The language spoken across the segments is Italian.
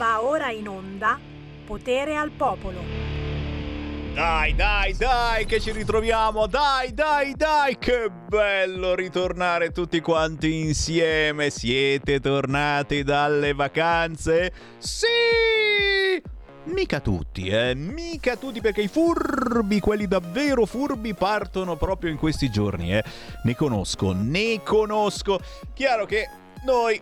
Va ora in onda Potere al Popolo. Dai, dai, dai, che ci ritroviamo! Dai, dai, dai, che bello ritornare tutti quanti insieme! Siete tornati dalle vacanze? Sì! Mica tutti, eh, mica tutti perché i furbi, quelli davvero furbi, partono proprio in questi giorni, eh. Ne conosco, ne conosco. Chiaro che noi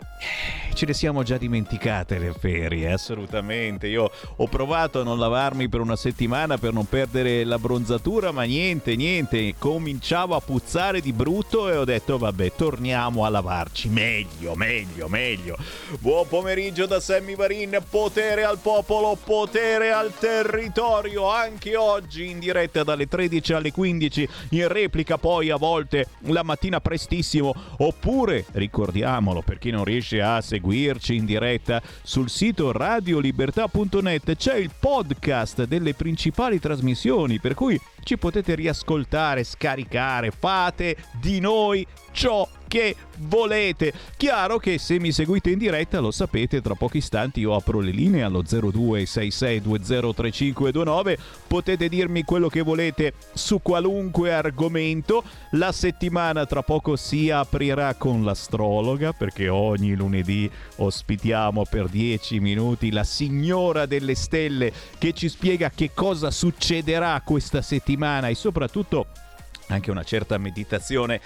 ce le siamo già dimenticate le ferie, assolutamente. Io ho provato a non lavarmi per una settimana per non perdere la bronzatura, ma niente, niente. Cominciavo a puzzare di brutto e ho detto vabbè, torniamo a lavarci. Meglio, meglio, meglio. Buon pomeriggio da Sammy Varin, potere al popolo, potere al territorio. Anche oggi in diretta dalle 13 alle 15, in replica poi a volte la mattina prestissimo. Oppure, ricordiamolo, per chi non riesce a seguirci in diretta sul sito radiolibertà.net c'è il podcast delle principali trasmissioni per cui ci potete riascoltare, scaricare, fate di noi ciò che volete. Chiaro che se mi seguite in diretta lo sapete, tra pochi istanti io apro le linee allo 0266203529, potete dirmi quello che volete su qualunque argomento. La settimana tra poco si aprirà con l'astrologa perché ogni lunedì ospitiamo per 10 minuti la signora delle stelle che ci spiega che cosa succederà questa settimana e soprattutto anche una certa meditazione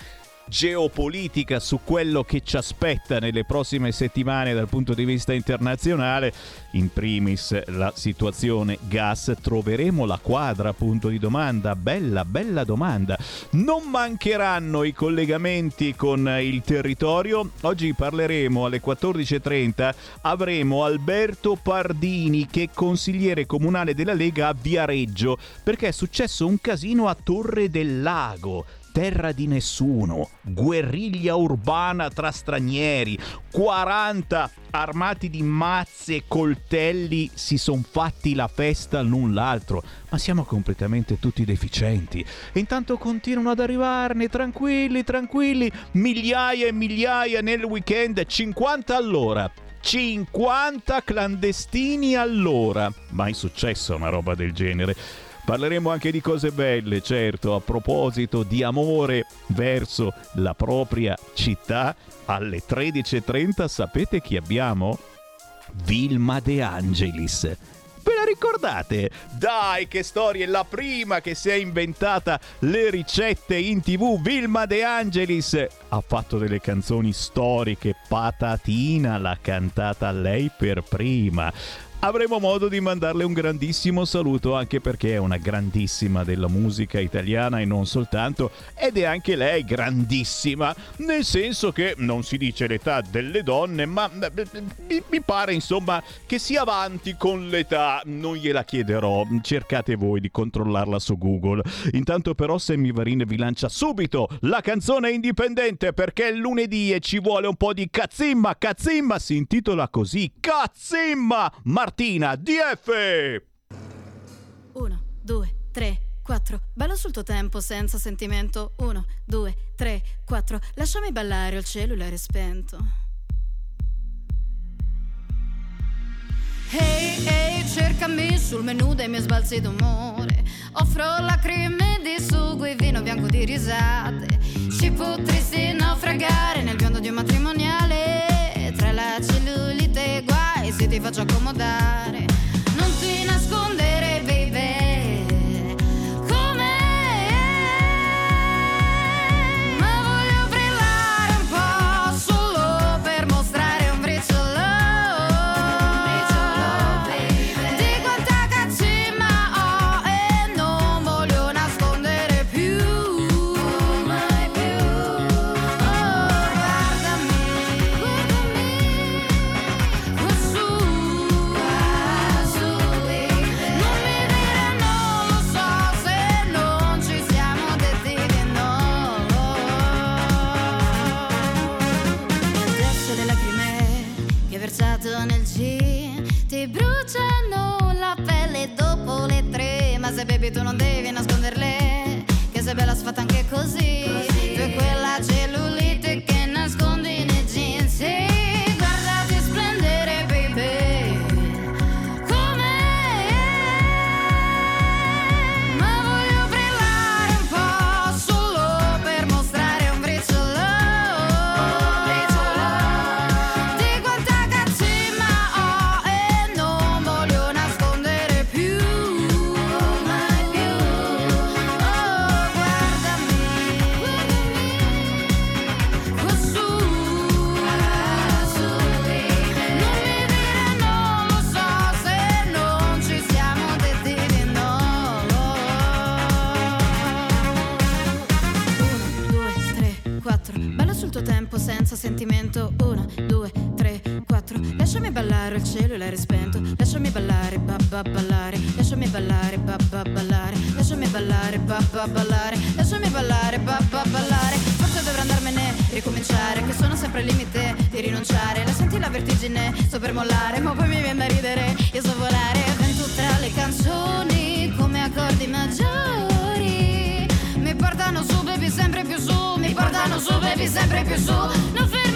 geopolitica su quello che ci aspetta nelle prossime settimane dal punto di vista internazionale, in primis la situazione gas, troveremo la quadra, punto di domanda, bella, bella domanda. Non mancheranno i collegamenti con il territorio, oggi parleremo alle 14.30, avremo Alberto Pardini che è consigliere comunale della Lega a Viareggio, perché è successo un casino a Torre del Lago terra di nessuno, guerriglia urbana tra stranieri, 40 armati di mazze e coltelli si sono fatti la festa l'un l'altro, ma siamo completamente tutti deficienti. Intanto continuano ad arrivarne, tranquilli, tranquilli, migliaia e migliaia nel weekend, 50 all'ora. 50 clandestini all'ora. Mai successo una roba del genere. Parleremo anche di cose belle, certo, a proposito di amore verso la propria città. Alle 13.30 sapete chi abbiamo? Vilma De Angelis. Ve la ricordate? Dai, che storia! È la prima che si è inventata le ricette in tv. Vilma De Angelis ha fatto delle canzoni storiche. Patatina l'ha cantata lei per prima avremo modo di mandarle un grandissimo saluto anche perché è una grandissima della musica italiana e non soltanto ed è anche lei grandissima. Nel senso che non si dice l'età delle donne ma mi, pare insomma che sia avanti con l'età. Non gliela chiederò. Cercate voi di controllarla su Google. Intanto però Sammy Varin vi lancia subito la canzone indipendente perché è lunedì e ci vuole un po' di cazzimma cazzimma si intitola così cazzimma Martino Martina DF. 1, 2, 3, 4. Ballo sul tuo tempo senza sentimento. 1, 2, 3, 4. Lasciami ballare, ho il cellulare spento. Ehi, ehi, cercami sul menù dei miei sbalzi d'umore. Offro lacrime di sugo e vino bianco di risate. Ci potresti naufragare nel biondo di un matrimoniale. Tra la cellulite e ti faccio accomodare. Tu non devi nasconderle. Che sei bella sfatta anche così, Lasciami ballare il cielo e l'aria spento. Lasciami ballare, babba ballare. Lasciami ballare, babba ballare. Lasciami ballare, babba ballare. Lasciami ballare, babba ballare. Forse dovrò andarmene, ricominciare Che sono sempre al limite di rinunciare. La senti la vertigine, sto per mollare Ma poi mi viene da ridere, io so volare Vento tra le canzoni Come accordi maggiori. Mi portano su, baby, sempre più su. Mi portano su, baby, sempre più su. Non fermarmi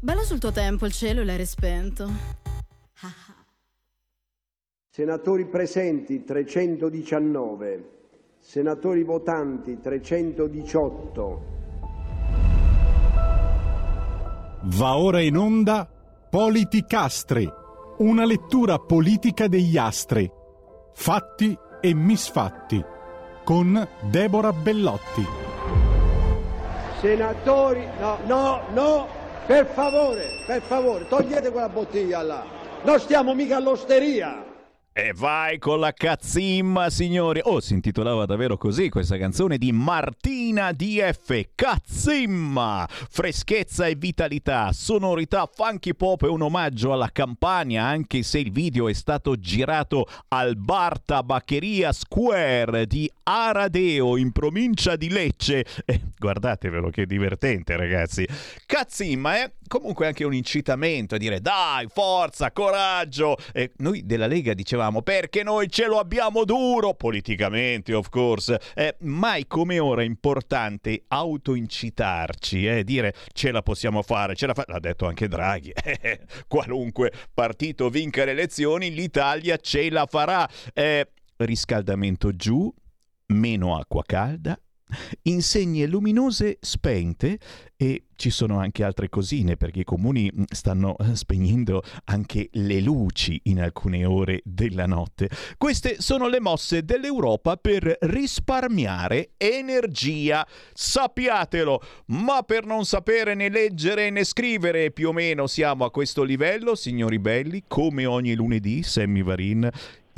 Bello sul tuo tempo, il cielo l'hai spento. Senatori presenti 319, senatori votanti 318. Va ora in onda Politicastri, una lettura politica degli astri, fatti e misfatti, con Deborah Bellotti. Senatori, no, no, no, per favore, per favore, togliete quella bottiglia là. Non stiamo mica all'osteria. E vai con la cazzimma, signori. Oh, si intitolava davvero così questa canzone di Martina DF. Cazzimma! Freschezza e vitalità, sonorità funky pop e un omaggio alla Campania, anche se il video è stato girato al bar Tabaccheria Square di Aradeo, in provincia di Lecce. Eh, guardatevelo che divertente, ragazzi. Cazzimma eh? Comunque anche un incitamento a dire dai, forza, coraggio. E noi della Lega dicevamo perché noi ce lo abbiamo duro, politicamente of course, eh, mai come ora è importante autoincitarci, eh, dire ce la possiamo fare, ce la fa... l'ha detto anche Draghi, eh, qualunque partito vinca le elezioni, l'Italia ce la farà. Eh, riscaldamento giù, meno acqua calda, insegne luminose spente e ci sono anche altre cosine perché i comuni mm, stanno eh, spegnendo anche le luci in alcune ore della notte. Queste sono le mosse dell'Europa per risparmiare energia. Sappiatelo, ma per non sapere né leggere né scrivere, più o meno siamo a questo livello, signori belli, come ogni lunedì, Sammy Varin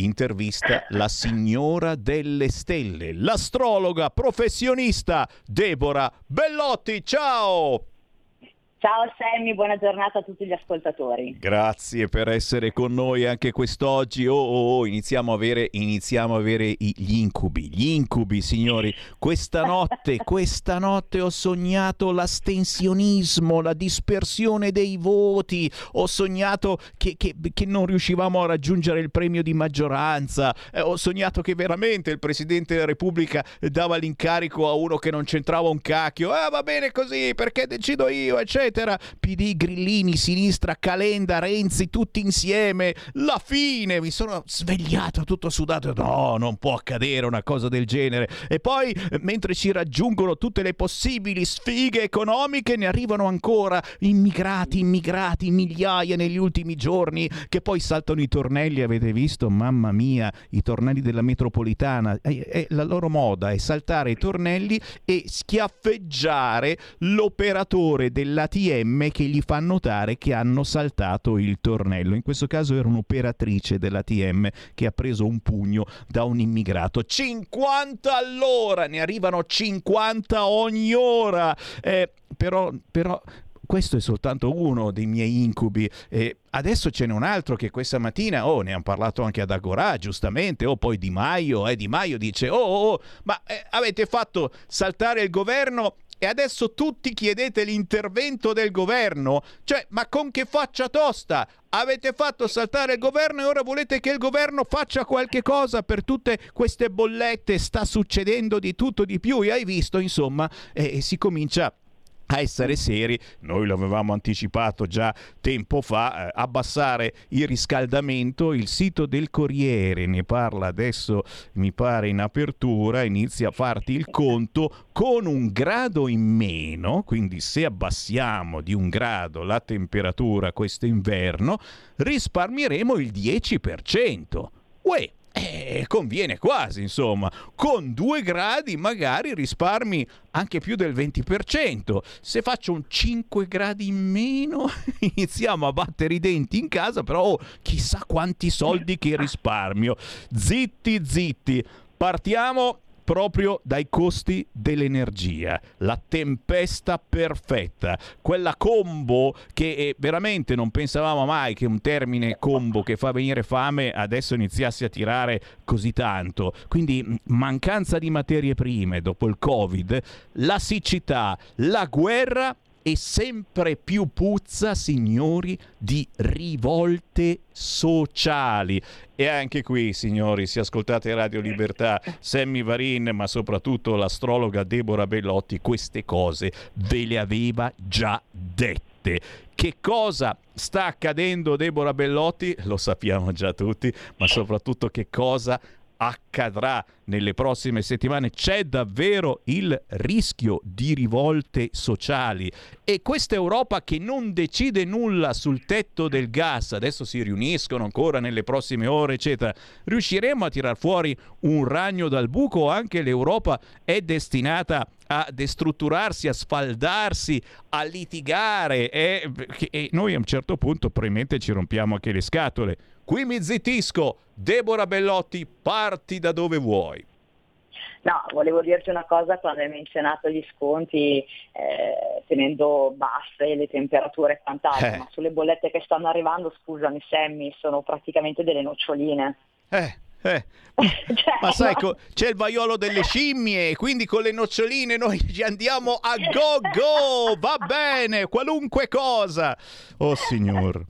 intervista la signora delle stelle, l'astrologa professionista Deborah Bellotti. Ciao! Ciao Sammy, buona giornata a tutti gli ascoltatori. Grazie per essere con noi anche quest'oggi. Oh, oh, oh iniziamo, a avere, iniziamo a avere gli incubi, gli incubi signori. Questa notte, questa notte ho sognato l'astensionismo, la dispersione dei voti, ho sognato che, che, che non riuscivamo a raggiungere il premio di maggioranza, eh, ho sognato che veramente il Presidente della Repubblica dava l'incarico a uno che non c'entrava un cacchio. Ah, va bene così perché decido io, eccetera eccetera. PD, Grillini, Sinistra, Calenda, Renzi, tutti insieme. La fine, mi sono svegliato tutto sudato. No, non può accadere una cosa del genere. E poi, mentre ci raggiungono tutte le possibili sfighe economiche, ne arrivano ancora immigrati, immigrati, migliaia negli ultimi giorni, che poi saltano i tornelli. Avete visto? Mamma mia, i tornelli della metropolitana. E, e, la loro moda è saltare i tornelli e schiaffeggiare l'operatore dell'ATM ATM che gli fa notare che hanno saltato il tornello. In questo caso era un'operatrice dell'ATM che ha preso un pugno da un immigrato. 50 all'ora, ne arrivano 50 ogni ora. Eh, però, però questo è soltanto uno dei miei incubi. E adesso ce n'è un altro che questa mattina, oh, ne hanno parlato anche ad Agorà, giustamente, oh, poi Di Maio, eh, Di Maio dice, oh, oh, oh ma eh, avete fatto saltare il governo e adesso tutti chiedete l'intervento del governo? Cioè, ma con che faccia tosta? Avete fatto saltare il governo e ora volete che il governo faccia qualche cosa per tutte queste bollette? Sta succedendo di tutto di più e hai visto, insomma, eh, si comincia a essere seri, noi lo avevamo anticipato già tempo fa, eh, abbassare il riscaldamento, il sito del Corriere ne parla adesso, mi pare in apertura, inizia a farti il conto con un grado in meno, quindi se abbassiamo di un grado la temperatura questo inverno, risparmieremo il 10%. Uè, eh, conviene quasi, insomma. Con due gradi magari risparmi anche più del 20%. Se faccio un 5 gradi in meno, iniziamo a battere i denti in casa, però oh, chissà quanti soldi che risparmio. Zitti, zitti. Partiamo proprio dai costi dell'energia, la tempesta perfetta, quella combo che eh, veramente non pensavamo mai che un termine combo che fa venire fame adesso iniziasse a tirare così tanto. Quindi mancanza di materie prime dopo il Covid, la siccità, la guerra e sempre più puzza, signori, di rivolte sociali. E anche qui, signori, se ascoltate Radio Libertà, Sammy Varin, ma soprattutto l'astrologa Deborah Bellotti, queste cose ve le aveva già dette. Che cosa sta accadendo Deborah Bellotti? Lo sappiamo già tutti, ma soprattutto che cosa accadrà nelle prossime settimane. C'è davvero il rischio di rivolte sociali e questa Europa che non decide nulla sul tetto del gas, adesso si riuniscono ancora nelle prossime ore, eccetera. Riusciremo a tirar fuori un ragno dal buco o anche l'Europa è destinata a destrutturarsi, a sfaldarsi, a litigare e, e noi a un certo punto probabilmente ci rompiamo anche le scatole. Qui mi zittisco. Deborah Bellotti, parti da dove vuoi. No, volevo dirti una cosa quando hai menzionato gli sconti eh, tenendo basse le temperature e quant'altro, eh. ma sulle bollette che stanno arrivando, scusami Sammy, sono praticamente delle noccioline. Eh. Eh. cioè, ma sai, no. c'è il vaiolo delle scimmie, quindi con le noccioline noi ci andiamo a go go, va bene, qualunque cosa. Oh signor.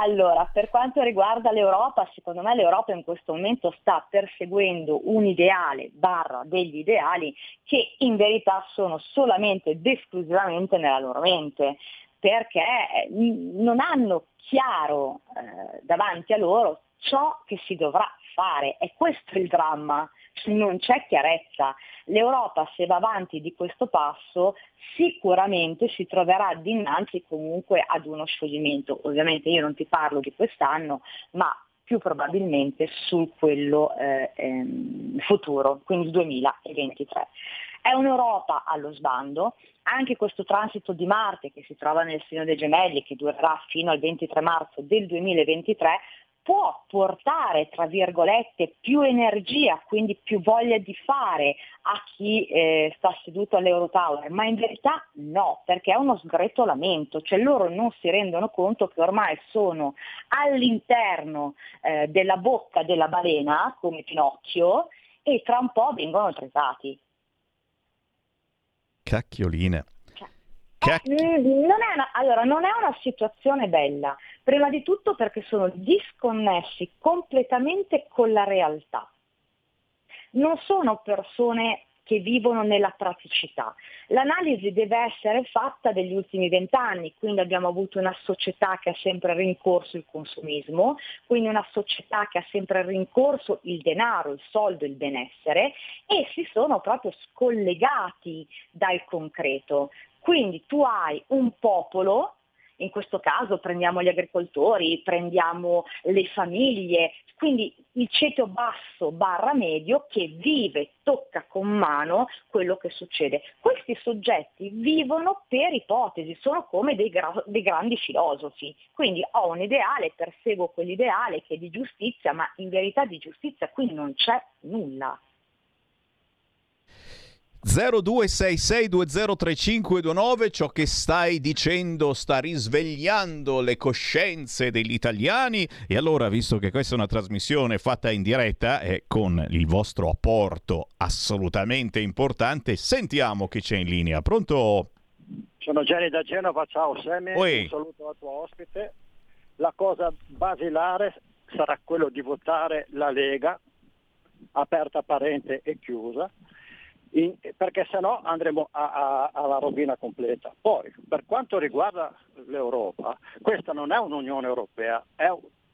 Allora, per quanto riguarda l'Europa, secondo me l'Europa in questo momento sta perseguendo un ideale barra degli ideali che in verità sono solamente ed esclusivamente nella loro mente, perché non hanno chiaro eh, davanti a loro ciò che si dovrà fare. E questo è il dramma, non c'è chiarezza. L'Europa se va avanti di questo passo sicuramente si troverà dinanzi comunque ad uno scioglimento. Ovviamente io non ti parlo di quest'anno, ma più probabilmente su quello eh, ehm, futuro, quindi il 2023. È un'Europa allo sbando, anche questo transito di Marte che si trova nel segno dei gemelli, che durerà fino al 23 marzo del 2023, può portare, tra virgolette, più energia, quindi più voglia di fare a chi eh, sta seduto all'Eurotower, ma in verità no, perché è uno sgretolamento, cioè loro non si rendono conto che ormai sono all'interno eh, della bocca della balena, come Pinocchio, e tra un po' vengono tresati. Cacchiolina. Eh, non una, allora, non è una situazione bella, prima di tutto perché sono disconnessi completamente con la realtà. Non sono persone che vivono nella praticità. L'analisi deve essere fatta degli ultimi vent'anni, quindi abbiamo avuto una società che ha sempre rincorso il consumismo, quindi una società che ha sempre rincorso il denaro, il soldo, il benessere e si sono proprio scollegati dal concreto. Quindi tu hai un popolo in questo caso prendiamo gli agricoltori, prendiamo le famiglie, quindi il ceto basso barra medio che vive, tocca con mano quello che succede. Questi soggetti vivono per ipotesi, sono come dei, gra- dei grandi filosofi, quindi ho un ideale, perseguo quell'ideale che è di giustizia, ma in verità di giustizia qui non c'è nulla. 0266203529 ciò che stai dicendo sta risvegliando le coscienze degli italiani. E allora visto che questa è una trasmissione fatta in diretta e con il vostro apporto assolutamente importante sentiamo chi c'è in linea. Pronto? Sono Gianni da Genova ciao Semi un saluto al tuo ospite. La cosa basilare sarà quello di votare la Lega aperta parente e chiusa in, perché sennò andremo a, a, alla rovina completa. Poi, per quanto riguarda l'Europa, questa non è un'Unione Europea, è,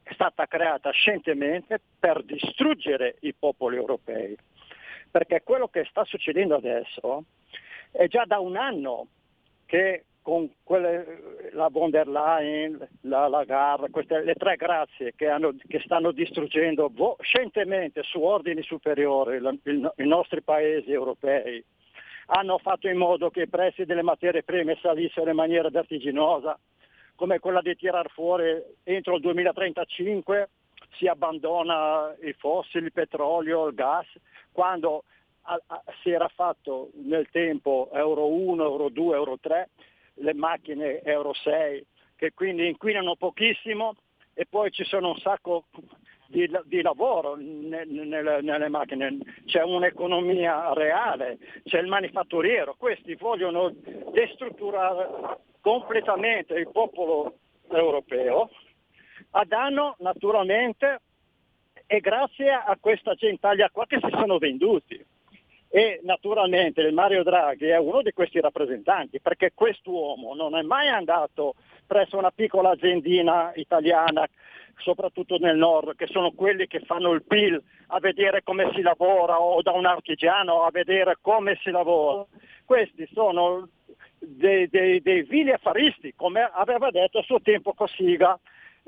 è stata creata scientemente per distruggere i popoli europei. Perché quello che sta succedendo adesso è già da un anno che con quelle, la von der Leyen, la Lagarde, queste, le tre grazie che, hanno, che stanno distruggendo scientemente su ordini superiori il, il, i nostri paesi europei, hanno fatto in modo che i prezzi delle materie prime salissero in maniera vertiginosa, come quella di tirar fuori entro il 2035 si abbandona i fossili, il petrolio, il gas, quando a, a, si era fatto nel tempo Euro 1, Euro 2, Euro 3 le macchine Euro 6 che quindi inquinano pochissimo e poi ci sono un sacco di, di lavoro nelle, nelle, macchine, c'è un'economia reale, c'è il manifatturiero, questi vogliono destrutturare completamente il popolo europeo. A danno naturalmente e grazie a questa gentaglia qua che si sono venduti e naturalmente Mario Draghi è uno di questi rappresentanti perché quest'uomo non è mai andato presso una piccola aziendina italiana soprattutto nel nord, che sono quelli che fanno il PIL a vedere come si lavora o da un artigiano a vedere come si lavora. Questi sono dei, dei, dei vili affaristi, come aveva detto a suo tempo Cossiga,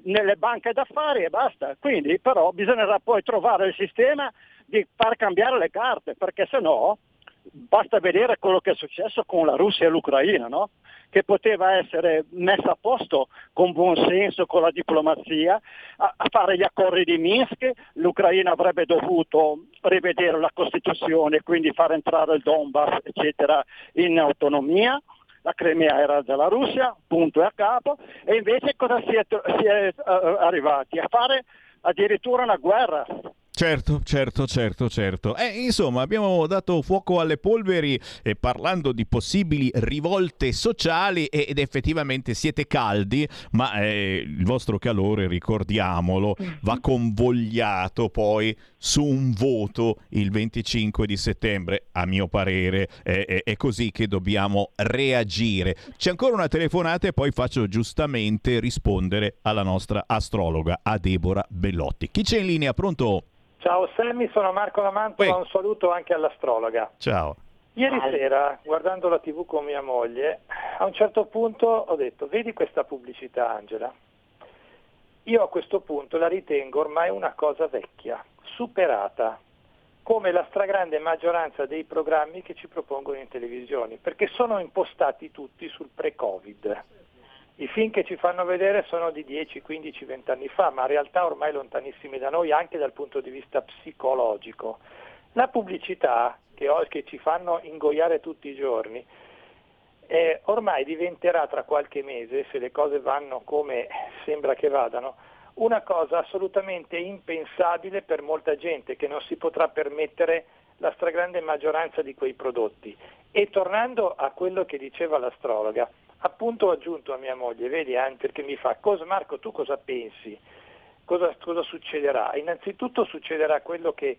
nelle banche d'affari e basta. Quindi però bisognerà poi trovare il sistema di far cambiare le carte, perché se no basta vedere quello che è successo con la Russia e l'Ucraina, no? che poteva essere messa a posto con buon senso, con la diplomazia, a, a fare gli accordi di Minsk, l'Ucraina avrebbe dovuto rivedere la Costituzione, quindi far entrare il Donbass, eccetera, in autonomia, la Crimea era della Russia, punto e a capo, e invece cosa si è, si è uh, arrivati? A fare addirittura una guerra Certo, certo, certo, certo. Eh, insomma, abbiamo dato fuoco alle polveri eh, parlando di possibili rivolte sociali ed effettivamente siete caldi, ma eh, il vostro calore, ricordiamolo, va mhm. convogliato poi su un voto il 25 di settembre, a mio parere. è, è così che dobbiamo reagire. C'è ancora una telefonata e poi faccio giustamente rispondere alla nostra astrologa, a Deborah Bellotti. Chi c'è in linea? Pronto? Ciao Sammy, sono Marco Lamantova, un saluto anche all'astrologa. Ciao. Ieri sera, guardando la tv con mia moglie, a un certo punto ho detto, vedi questa pubblicità Angela? Io a questo punto la ritengo ormai una cosa vecchia, superata, come la stragrande maggioranza dei programmi che ci propongono in televisione, perché sono impostati tutti sul pre-Covid. I film che ci fanno vedere sono di 10, 15, 20 anni fa, ma in realtà ormai lontanissimi da noi anche dal punto di vista psicologico. La pubblicità che, che ci fanno ingoiare tutti i giorni eh, ormai diventerà tra qualche mese, se le cose vanno come sembra che vadano, una cosa assolutamente impensabile per molta gente che non si potrà permettere la stragrande maggioranza di quei prodotti. E tornando a quello che diceva l'astrologa, appunto ho aggiunto a mia moglie, vedi Hunter che mi fa, cosa, Marco tu cosa pensi? Cosa, cosa succederà? Innanzitutto succederà quello che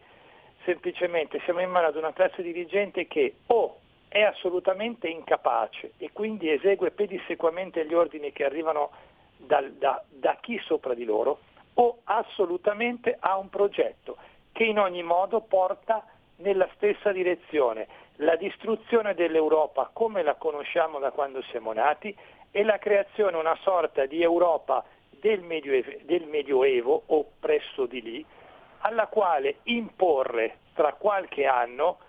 semplicemente siamo in mano ad una classe dirigente che o è assolutamente incapace e quindi esegue pedissequamente gli ordini che arrivano da, da, da chi sopra di loro, o assolutamente ha un progetto che in ogni modo porta nella stessa direzione la distruzione dell'Europa come la conosciamo da quando siamo nati e la creazione una sorta di Europa del Medioevo, del Medioevo o presso di lì, alla quale imporre tra qualche anno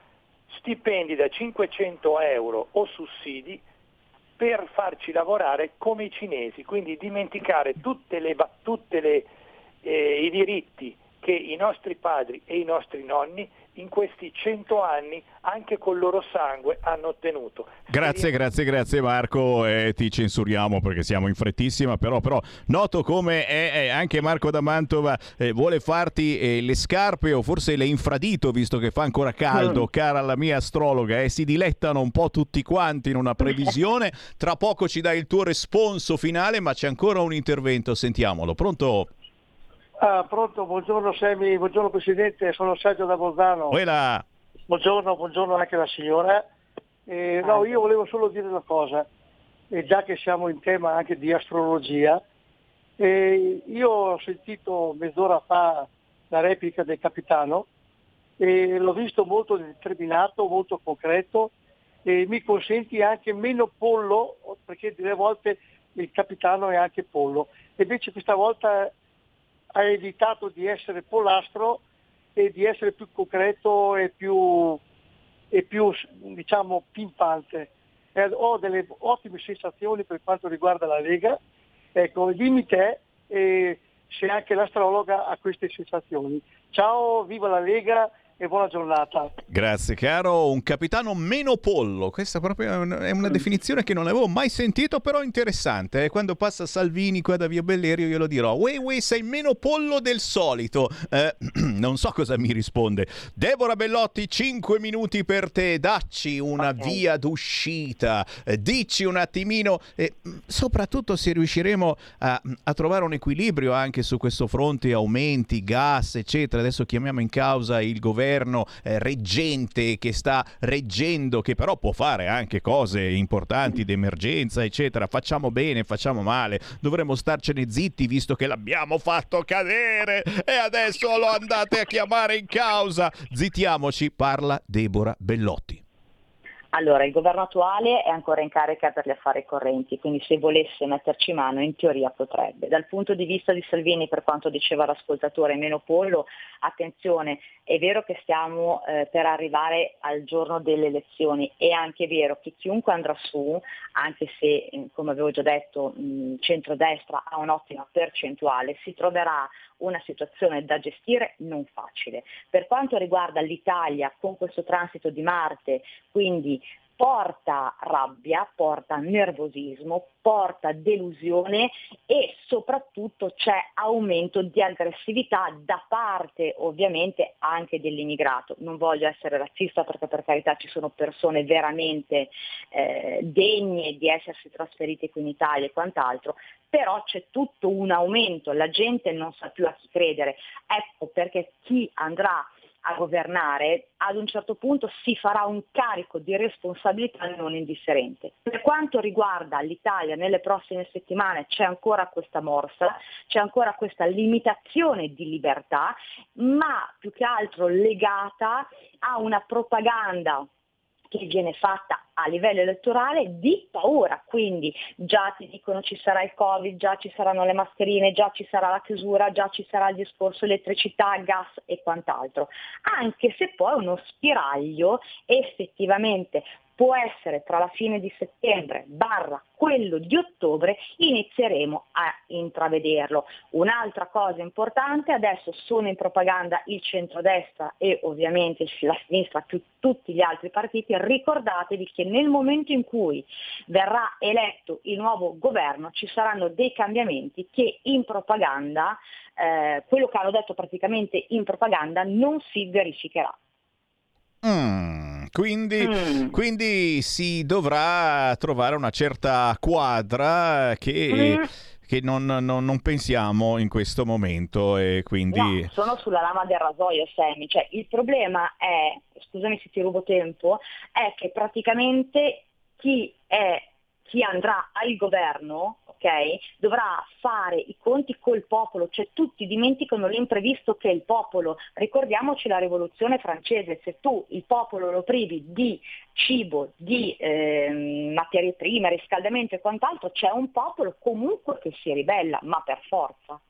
stipendi da 500 euro o sussidi per farci lavorare come i cinesi, quindi dimenticare tutti eh, i diritti che i nostri padri e i nostri nonni in questi cento anni anche col loro sangue hanno ottenuto. Grazie, grazie, grazie Marco, eh, ti censuriamo perché siamo in frettissima, però, però noto come è, è anche Marco da Mantova eh, vuole farti eh, le scarpe o forse le infradito visto che fa ancora caldo, mm. cara la mia astrologa, e si dilettano un po' tutti quanti in una previsione. Tra poco ci dai il tuo responso finale, ma c'è ancora un intervento, sentiamolo. Pronto? Ah, pronto, buongiorno Semi, buongiorno Presidente, sono Sergio da Bolzano. Quella. Buongiorno, buongiorno anche alla signora. Eh, no, io volevo solo dire una cosa, e già che siamo in tema anche di astrologia, eh, io ho sentito mezz'ora fa la replica del capitano e l'ho visto molto determinato, molto concreto e mi consenti anche meno pollo, perché delle volte il capitano è anche pollo. Invece questa volta ha evitato di essere pollastro e di essere più concreto e più, e più diciamo, pimpante. Eh, ho delle ottime sensazioni per quanto riguarda la Lega. Ecco, dimmi te eh, se anche l'astrologa ha queste sensazioni. Ciao, viva la Lega e buona giornata. Grazie caro, un capitano meno pollo, questa proprio è una definizione che non avevo mai sentito, però interessante. Eh? Quando passa Salvini qua da Via Bellerio glielo dirò, uè uè sei meno pollo del solito. Eh, non so cosa mi risponde. Deborah Bellotti, 5 minuti per te, dacci una okay. via d'uscita, eh, dici un attimino, e soprattutto se riusciremo a, a trovare un equilibrio anche su questo fronte, aumenti, gas, eccetera. Adesso chiamiamo in causa il governo governo eh, reggente che sta reggendo, che però può fare anche cose importanti d'emergenza, eccetera. Facciamo bene, facciamo male, dovremmo starcene zitti visto che l'abbiamo fatto cadere e adesso lo andate a chiamare in causa. Zittiamoci, parla Deborah Bellotti. Allora, il governo attuale è ancora in carica per gli affari correnti, quindi se volesse metterci mano in teoria potrebbe. Dal punto di vista di Salvini, per quanto diceva l'ascoltatore meno pollo, attenzione, è vero che stiamo eh, per arrivare al giorno delle elezioni, è anche vero che chiunque andrà su, anche se, eh, come avevo già detto, mh, centrodestra ha un'ottima percentuale, si troverà una situazione da gestire non facile. Per quanto riguarda l'Italia con questo transito di Marte, quindi porta rabbia, porta nervosismo, porta delusione e soprattutto c'è aumento di aggressività da parte ovviamente anche dell'immigrato. Non voglio essere razzista perché per carità ci sono persone veramente eh, degne di essersi trasferite qui in Italia e quant'altro, però c'è tutto un aumento, la gente non sa più a chi credere. Ecco perché chi andrà a governare, ad un certo punto si farà un carico di responsabilità non indifferente. Per quanto riguarda l'Italia nelle prossime settimane c'è ancora questa morsa, c'è ancora questa limitazione di libertà, ma più che altro legata a una propaganda che viene fatta a livello elettorale di paura, quindi già ti dicono ci sarà il Covid, già ci saranno le mascherine, già ci sarà la chiusura, già ci sarà il discorso elettricità, gas e quant'altro, anche se poi uno spiraglio effettivamente può essere tra la fine di settembre barra quello di ottobre inizieremo a intravederlo. Un'altra cosa importante, adesso sono in propaganda il centrodestra e ovviamente la sinistra più tutti gli altri partiti, ricordatevi che nel momento in cui verrà eletto il nuovo governo ci saranno dei cambiamenti che in propaganda, eh, quello che hanno detto praticamente in propaganda non si verificherà. Mm, quindi, mm. quindi, si dovrà trovare una certa quadra che... Mm che non, non, non, pensiamo in questo momento e quindi... No, sono sulla lama del rasoio, Sammy. Cioè, il problema è, scusami se ti rubo tempo, è che praticamente chi, è, chi andrà al governo ok, dovrà fare i conti col popolo, cioè tutti dimenticano l'imprevisto che è il popolo. Ricordiamoci la rivoluzione francese, se tu il popolo lo privi di cibo, di eh, materie prime, riscaldamento e quant'altro, c'è un popolo comunque che si ribella, ma per forza.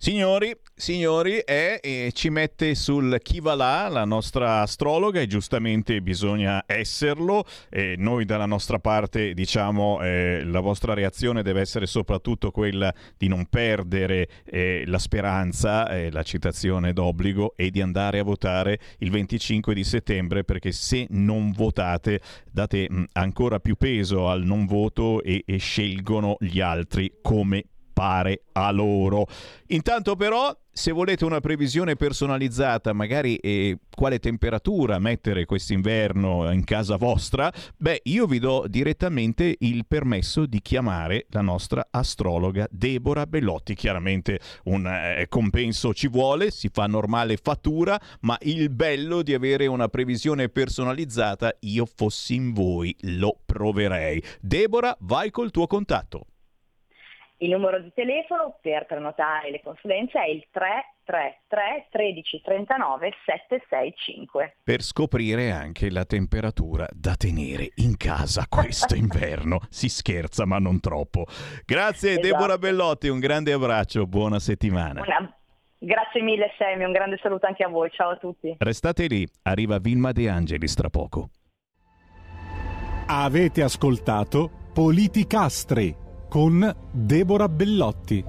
Signori, signori, è, e ci mette sul chi va là la nostra astrologa e giustamente bisogna esserlo. E noi dalla nostra parte diciamo eh, la vostra reazione deve essere soprattutto quella di non perdere eh, la speranza, eh, la citazione d'obbligo e di andare a votare il 25 di settembre perché se non votate date mh, ancora più peso al non voto e, e scelgono gli altri come pare a loro. Intanto però se volete una previsione personalizzata, magari eh, quale temperatura mettere quest'inverno in casa vostra, beh, io vi do direttamente il permesso di chiamare la nostra astrologa Deborah Bellotti. Chiaramente un eh, compenso ci vuole, si fa normale fattura, ma il bello di avere una previsione personalizzata, io fossi in voi, lo proverei. Deborah, vai col tuo contatto. Il numero di telefono per prenotare le consulenze è il 333 13 39 765. Per scoprire anche la temperatura da tenere in casa questo inverno. Si scherza, ma non troppo. Grazie esatto. Deborah Bellotti, un grande abbraccio, buona settimana. Una... Grazie mille Semi, un grande saluto anche a voi, ciao a tutti. Restate lì, arriva Vilma De Angelis tra poco. Avete ascoltato Politicastri con Deborah Bellotti.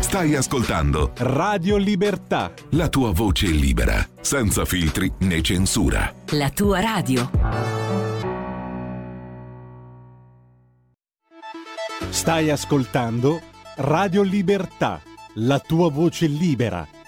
Stai ascoltando Radio Libertà. La tua voce libera, senza filtri né censura. La tua radio. Stai ascoltando Radio Libertà. La tua voce libera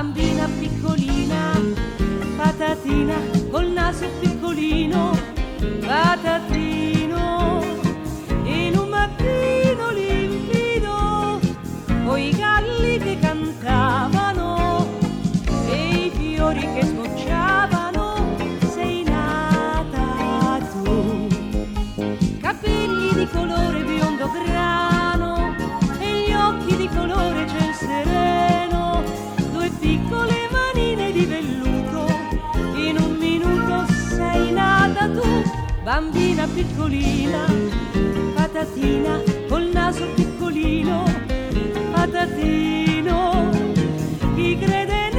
Bambina piccolina, patatina, col naso piccolino, patatino, in un mattino limpido, coi galli che cantavano e i fiori che sbocciavano, sei nata tu. Capelli di colore biondo grano e gli occhi di colore ciel sereno, bambina piccolina, patatina col naso piccolino, patatino, chi crede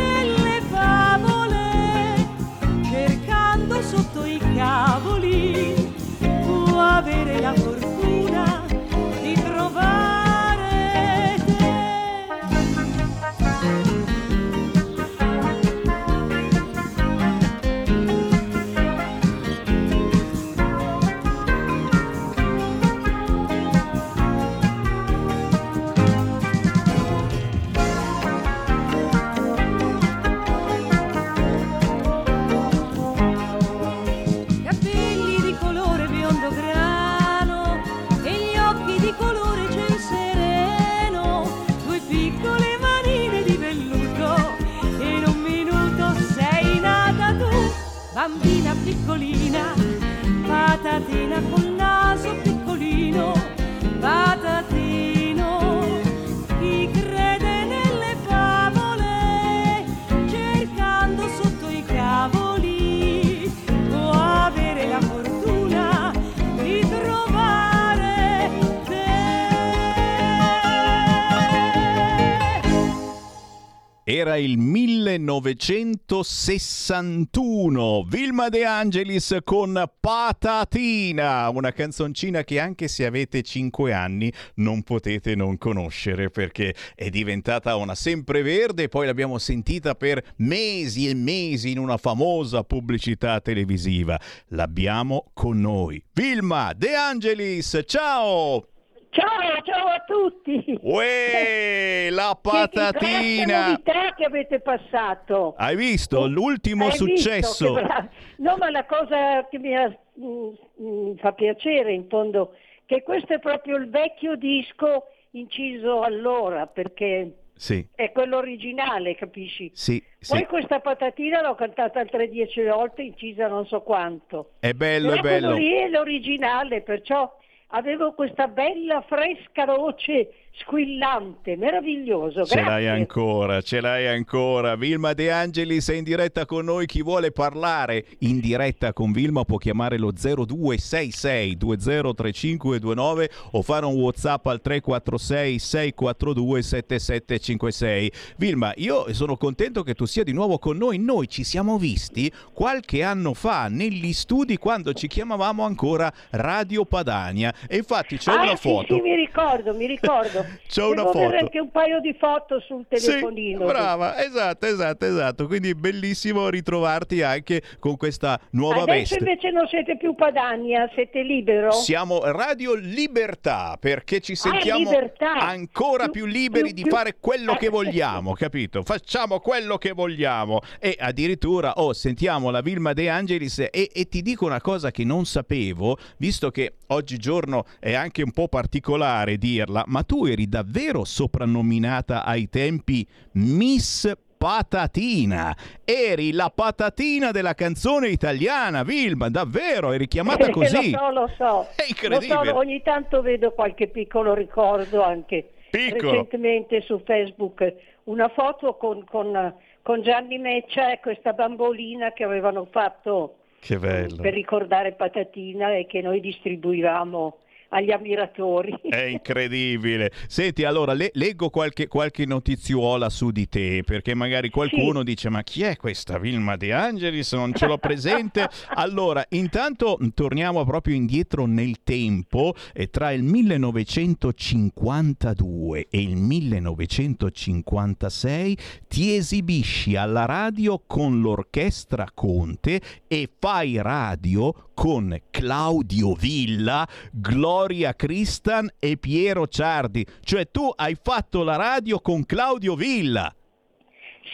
Era il 1961, Vilma De Angelis con Patatina, una canzoncina che anche se avete 5 anni non potete non conoscere perché è diventata una sempreverde, poi l'abbiamo sentita per mesi e mesi in una famosa pubblicità televisiva. L'abbiamo con noi. Vilma De Angelis, ciao! Ciao, ciao a tutti! Uè, la Che- Che patatina! novità che avete passato! Hai visto l'ultimo Hai visto? successo? Bra- No, ma la cosa che mi ha- mm, mm, fa piacere in fondo, che questo è proprio il vecchio disco inciso allora, perché Sì, è quello originale, capisci? sì, Poi sì. questa patatina l'ho cantata altre dieci volte, incisa non so quanto. È bello, Però è bello. lì è l'originale, perciò avevo questa bella fresca voce squillante, meraviglioso. Ce l'hai ancora, ce l'hai ancora. Vilma De Angelis è in diretta con noi. Chi vuole parlare in diretta con Vilma può chiamare lo 0266 203529 o fare un WhatsApp al 346 642 7756. Vilma, io sono contento che tu sia di nuovo con noi. Noi ci siamo visti qualche anno fa negli studi quando ci chiamavamo ancora Radio Padania e infatti c'è ah, una sì, foto. Sì, mi ricordo, mi ricordo. C'ho una Devo foto. anche un paio di foto sul telefonino. Sì, brava, esatto, esatto, esatto. Quindi bellissimo ritrovarti anche con questa nuova Adesso veste. invece non siete più Padania, siete libero? Siamo Radio Libertà perché ci sentiamo Ah, ancora più liberi più- di più- fare quello che vogliamo, capito? Facciamo quello che vogliamo. E addirittura, oh, sentiamo la Vilma De Angelis e, e ti dico una cosa che non sapevo, visto che oggigiorno è anche un po' particolare dirla, ma tu eri davvero soprannominata ai tempi Miss Patatina. Eri la patatina della canzone italiana, Vilma, davvero, eri chiamata Eh, così. Lo so, lo so. È incredibile. Lo so, ogni tanto vedo qualche piccolo ricordo anche Piccolo. recentemente su Facebook una foto con, con- con Gianni Meccia e questa bambolina che avevano fatto Che bello. per ricordare Patatina e che noi distribuivamo agli ammiratori. È incredibile. Senti, allora le- leggo qualche, qualche notiziuola su di te, perché magari qualcuno dice: Ma chi è questa Vilma De Angelis? Non ce l'ho presente. allora, intanto torniamo proprio indietro nel tempo. E tra il 1952 e il 1956 ti esibisci alla radio con l'orchestra Conte e fai radio con Claudio Villa, Gloria Cristan e Piero Ciardi. Cioè tu hai fatto la radio con Claudio Villa.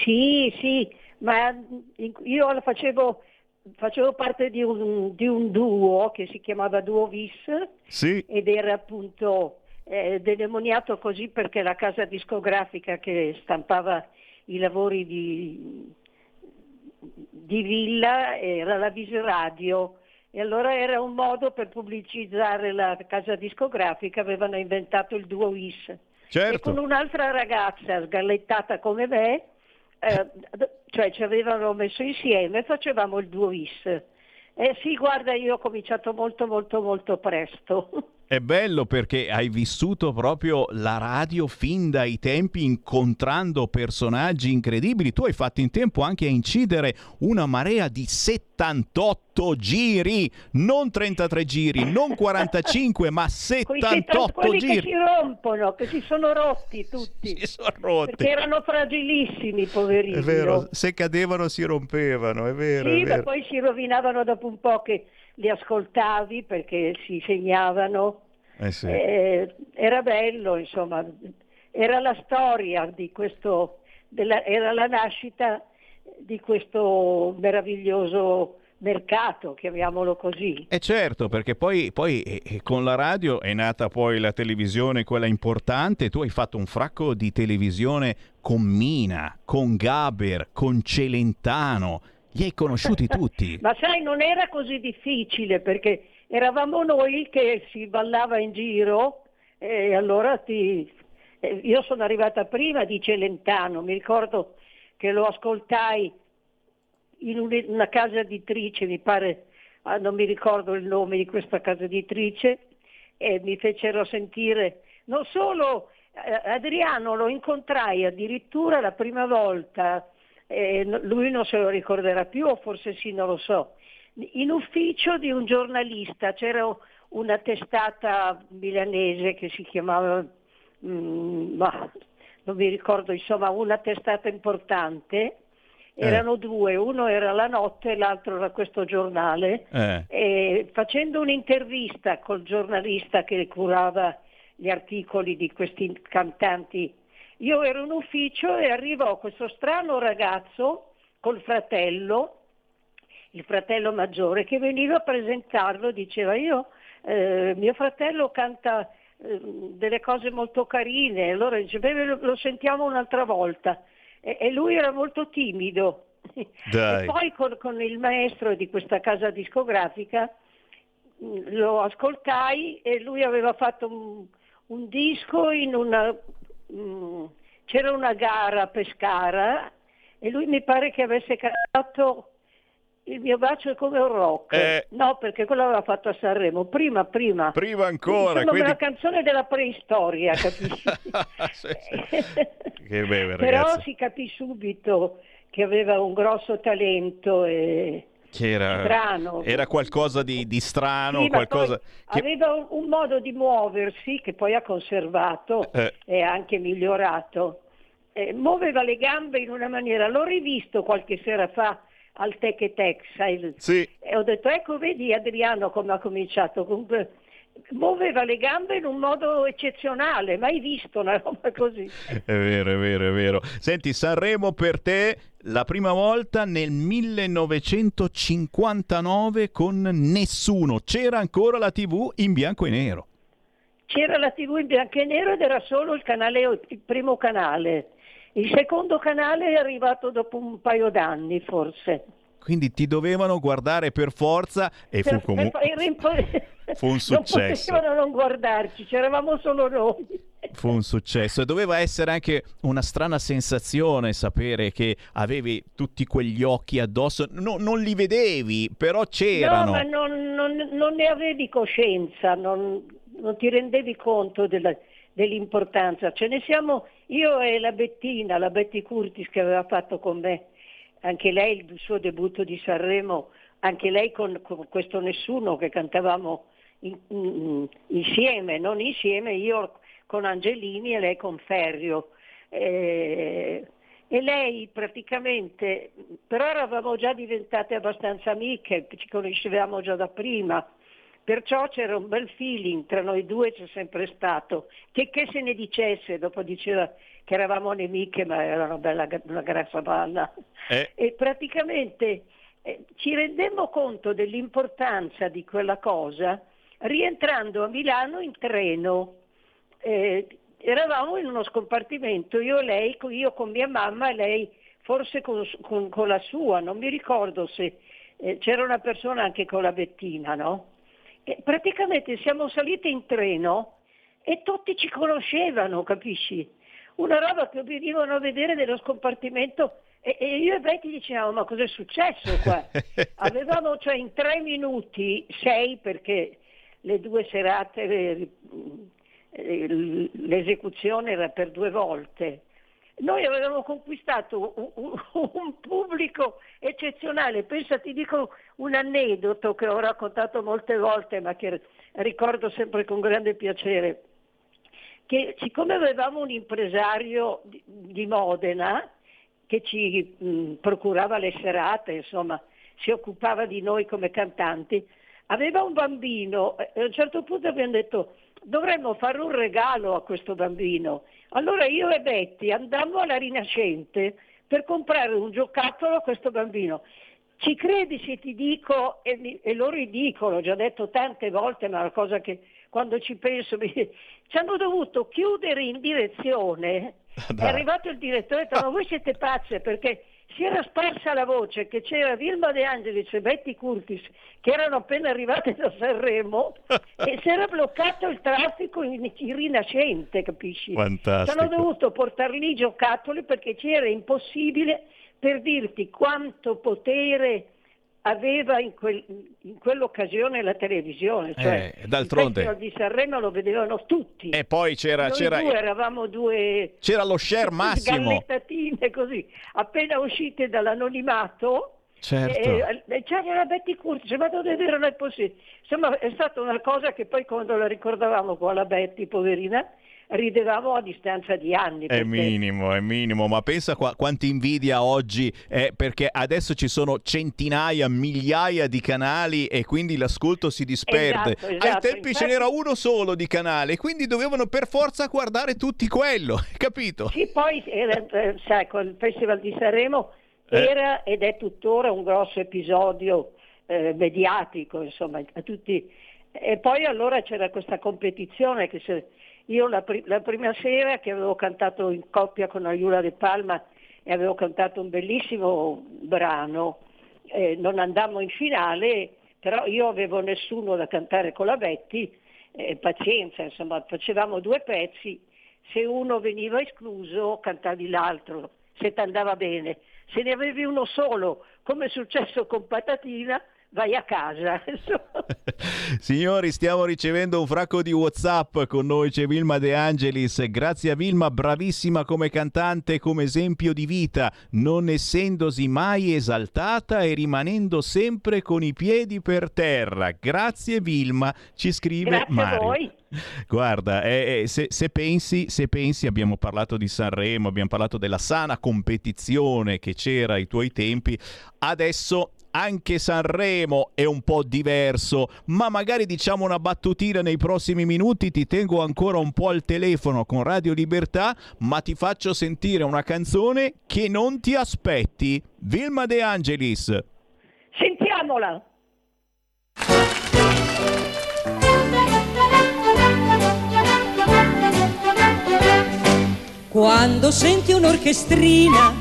Sì, sì, ma io la facevo, facevo parte di un, di un duo che si chiamava Duo Vis Sì. ed era appunto eh, demoniato così perché la casa discografica che stampava i lavori di, di Villa era la Vis Radio e allora era un modo per pubblicizzare la casa discografica, avevano inventato il Duo Vis. E Certo. con un'altra ragazza sgallettata come me, eh, cioè ci avevano messo insieme e facevamo il duo is. Eh sì, guarda, io ho cominciato molto molto molto presto. È bello perché hai vissuto proprio la radio fin dai tempi incontrando personaggi incredibili. Tu hai fatto in tempo anche a incidere una marea di 78 giri, non 33 giri, non 45, ma Quei 78 quelli che giri. si rompono, che si sono rotti tutti. Si sono rotti. Perché erano fragilissimi, poverini. È vero, se cadevano si rompevano, è vero, Sì, è ma vero. poi si rovinavano dopo un po' che li ascoltavi perché si segnavano. Eh sì. Eh, era bello, insomma, era la storia di questo, della- era la nascita di questo meraviglioso mercato, chiamiamolo così. E certo, perché poi, poi, eh, eh, con la radio è nata poi la televisione, quella importante. Tu hai fatto un fracco di televisione con Mina, con Gaber, con Celentano. Li hai conosciuti tutti. Ma sai, non era così difficile perché eravamo noi che si ballava in giro e allora ti... eh, Io sono arrivata prima di Celentano, mi ricordo che lo ascoltai in un- una casa editrice, mi pare, ah, non mi ricordo il nome di questa casa editrice, e mi fecero sentire, non solo eh, Adriano lo incontrai addirittura la prima volta, eh, lui non se lo ricorderà più, o forse sì, non lo so, in ufficio di un giornalista, c'era una testata milanese che si chiamava, mm, ma non mi ricordo, insomma, una testata importante, erano due, uno era La Notte e l'altro era questo giornale, Eh. e facendo un'intervista col giornalista che curava gli articoli di questi cantanti, io ero in ufficio e arrivò questo strano ragazzo col fratello, il fratello maggiore, che veniva a presentarlo, diceva io, eh, mio fratello canta eh, delle cose molto carine, allora dice, "Beh, lo, lo sentiamo un'altra volta. E, e lui era molto timido. Dai. E poi con, con il maestro di questa casa discografica mh, lo ascoltai e lui aveva fatto un, un disco in una... mh, c'era una gara a Pescara e lui mi pare che avesse cantato Il mio bacio è come un rock. Eh. No, perché quello aveva fatto a Sanremo. Prima, prima. Prima ancora, Insomma, quindi- una canzone della preistoria, capisci? Sì, sì. Che beve, Però si capì subito che aveva un grosso talento e Che era, strano. era qualcosa di, di strano, Sì, qualcosa che... aveva un, un modo di muoversi che poi ha conservato Eh. e anche migliorato. Eh, muoveva le gambe in una maniera, l'ho rivisto qualche sera fa al Tech e sai? Sì. E ho detto, ecco vedi Adriano come ha cominciato, comunque muoveva le gambe in un modo eccezionale, mai visto una roba così. È vero, è vero, è vero. Senti, Sanremo per te la prima volta nel 1959 con nessuno. C'era ancora la TV in bianco e nero. C'era la TV in bianco e nero ed era solo il, canale, il primo canale. Il secondo canale è arrivato dopo un paio d'anni forse. Quindi ti dovevano guardare per forza e fu comunque fu un successo. Non potevano non guardarci, c'eravamo solo noi. Fu un successo e doveva essere anche una strana sensazione sapere che avevi tutti quegli occhi addosso. No- non li vedevi, però c'erano. No, ma non, non- non ne avevi coscienza, non, non ti rendevi conto della- dell'importanza. Ce ne siamo, io e la Bettina, la Betty Curtis che aveva fatto con me, anche lei il suo debutto di Sanremo, anche lei con, con questo Nessuno che cantavamo in- in- insieme, non insieme, io con Angelini e lei con Ferrio. Eh, e lei praticamente, però eravamo già diventate abbastanza amiche, ci conoscevamo già da prima, perciò c'era un bel feeling tra noi due, c'è sempre stato. Che, che se ne dicesse, dopo diceva che eravamo nemiche, ma era una bella una grassa balla. Eh. E praticamente eh, ci rendemmo conto dell'importanza di quella cosa rientrando a Milano in treno. Eh, eravamo in uno scompartimento, io e lei, io con mia mamma e lei forse con, con- con la sua, non mi ricordo se eh, c'era una persona anche con la Bettina, no? E praticamente siamo saliti in treno e tutti ci conoscevano, capisci? Una roba che venivano a vedere dello scompartimento e, e io e Betty dicevamo ma cos'è successo qua? Avevamo cioè in tre minuti, sei perché le due serate, l'esecuzione era per due volte. Noi avevamo conquistato un, un- un pubblico eccezionale. Pensa, ti dico un aneddoto che ho raccontato molte volte, ma che ricordo sempre con grande piacere. Che siccome avevamo un impresario di, Modena che ci mh, procurava le serate, insomma, si occupava di noi come cantanti, aveva un bambino e a un certo punto abbiamo detto dovremmo fare un regalo a questo bambino. Allora io e Betty andammo alla Rinascente per comprare un giocattolo a questo bambino. Ci credi se ti dico, e, e lo ridico, l'ho già detto tante volte, ma è una cosa che quando ci penso mi... ci hanno dovuto chiudere in direzione. È Dai. arrivato il direttore e ha detto ma voi siete pazze perché si era sparsa la voce che c'era Vilma De Angelis e Betty Curtis che erano appena arrivate da Sanremo e si era bloccato il traffico in, in rinascente, capisci? Fantastico. Ci hanno dovuto portare lì i giocattoli perché c'era impossibile per dirti quanto potere aveva in, quel- in quell'occasione la televisione. Cioè, Eh, d'altronde- Il di Sanremo lo vedevano tutti. E poi c'era, Noi c'era, due eravamo due c'era lo share massimo. così, appena uscite dall'anonimato. Certo. E, e c'era la Betty Curtis, ma non è vero, non è possibile. Insomma, è stata una cosa che poi quando la ricordavamo con la Betty, poverina, ridevamo a distanza di anni. È perché- minimo, è minimo, ma pensa qua, quanti invidia oggi, eh, perché adesso ci sono centinaia, migliaia di canali e quindi l'ascolto si disperde. Esatto, Ai esatto, tempi ce infatti- n'era uno solo di canale, quindi dovevano per forza guardare tutti quello, capito? Sì, poi era, eh, sai, col Festival di Sanremo Eh. era ed è tuttora un grosso episodio eh, mediatico, insomma, a tutti. E poi allora c'era questa competizione che se- io la, pri- la prima sera che avevo cantato in coppia con Aiula De Palma e avevo cantato un bellissimo brano, eh, non andammo in finale, però io avevo nessuno da cantare con la Betty, eh, pazienza, insomma, facevamo due pezzi, se uno veniva escluso cantavi l'altro, se ti andava bene. Se ne avevi uno solo, come è successo con Patatina, vai a casa. Signori, stiamo ricevendo un fracco di WhatsApp. Con noi c'è Vilma De Angelis. Grazie a Vilma, bravissima come cantante, come esempio di vita, non essendosi mai esaltata e rimanendo sempre con i piedi per terra. Grazie Vilma, ci scrive Grazie a Mario. voi. Guarda, eh, eh, se, se pensi, se pensi, abbiamo parlato di Sanremo, abbiamo parlato della sana competizione che c'era ai tuoi tempi, adesso anche Sanremo è un po' diverso, ma magari diciamo una battutina nei prossimi minuti, ti tengo ancora un po' al telefono con Radio Libertà, ma ti faccio sentire una canzone che non ti aspetti. Vilma De Angelis. Sentiamola. Quando senti un'orchestrina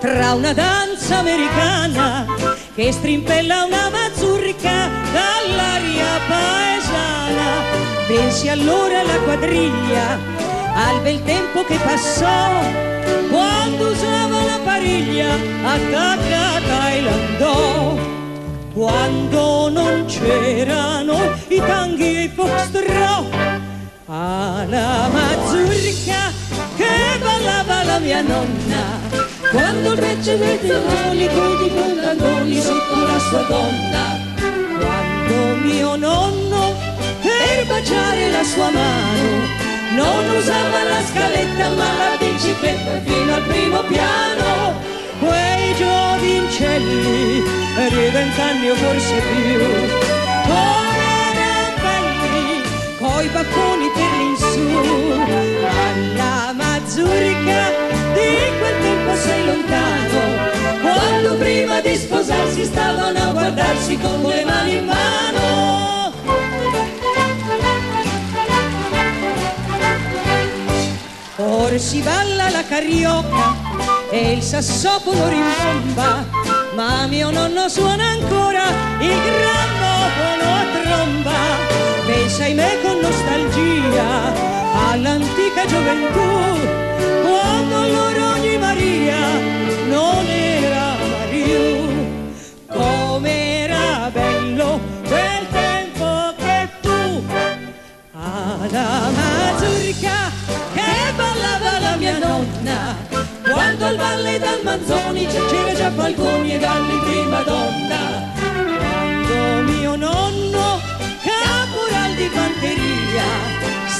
tra una danza americana che strimpella una mazurka dall'aria paesana, pensi allora alla quadriglia, al bel tempo che passò quando usava la pariglia attaccata ai landò. Quando non c'erano i tanghi e i foxtrot alla mazurka che ballava la mia nonna quando il dei tenori coi di pantalloni sotto la sua donna quando mio nonno per baciare la sua mano non usava la scaletta ma la bicicletta fino al primo piano quei giovincelli di vent'anni o forse più. Erano belli coi bacconi per l'insù alla mazurka di quel tempo sei lontano quando prima di sposarsi stavano a guardarsi con le mani in mano Ora si balla la carioca e il sassofono rimbomba, ma mio nonno suona ancora il grammofono tromba. Pensa in me con nostalgia all'antica gioventù, quando al valle dal Manzoni c'era già Falconi e Galli prima donna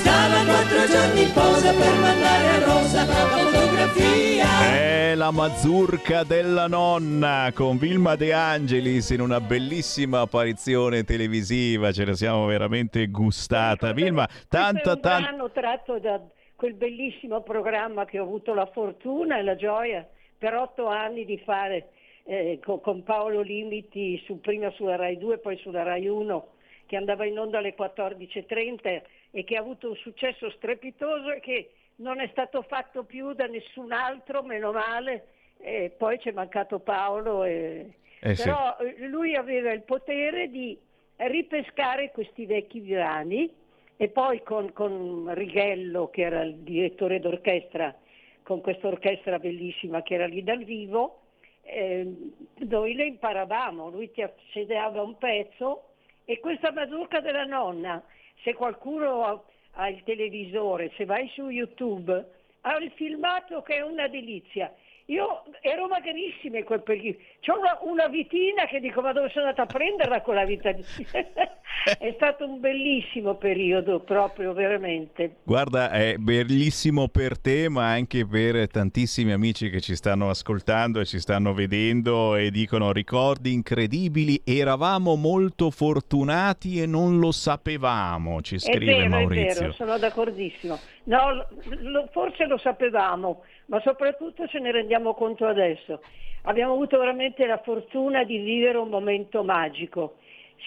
stava quattro giorni in posa per mandare a Rosa la fotografia. È la mazurka della nonna con Vilma De Angelis in una bellissima apparizione televisiva, ce la siamo veramente gustata. Vilma, tanta, tanta... brano tratto da quel bellissimo programma che ho avuto la fortuna e la gioia per otto anni di fare eh, co- con Paolo Limiti su- prima sulla Rai 2 poi sulla Rai 1 che andava in onda alle 14.30 e che ha avuto un successo strepitoso e che non è stato fatto più da nessun altro, meno male, e poi c'è mancato Paolo, e... Eh sì. però eh, lui aveva il potere di ripescare questi vecchi brani e poi con, con Righello, che era il direttore d'orchestra, con questa orchestra bellissima che era lì dal vivo, eh, noi le imparavamo, lui ti accedeva un pezzo e questa mazurka della nonna, se qualcuno ha, ha il televisore, se vai su YouTube, ha il filmato che è una delizia. Io ero magrissima in quel periodo, c'ho una, una vitina che dico ma dove sono andata a prenderla quella vita? è stato un bellissimo periodo proprio, veramente. Guarda, è bellissimo per te, ma anche per tantissimi amici che ci stanno ascoltando e ci stanno vedendo e dicono ricordi incredibili, eravamo molto fortunati e non lo sapevamo, ci È scrive vero, è Maurizio. vero, sono d'accordissimo. No, lo- forse lo sapevamo, ma soprattutto ce ne rendiamo conto adesso. Abbiamo avuto veramente la fortuna di vivere un momento magico,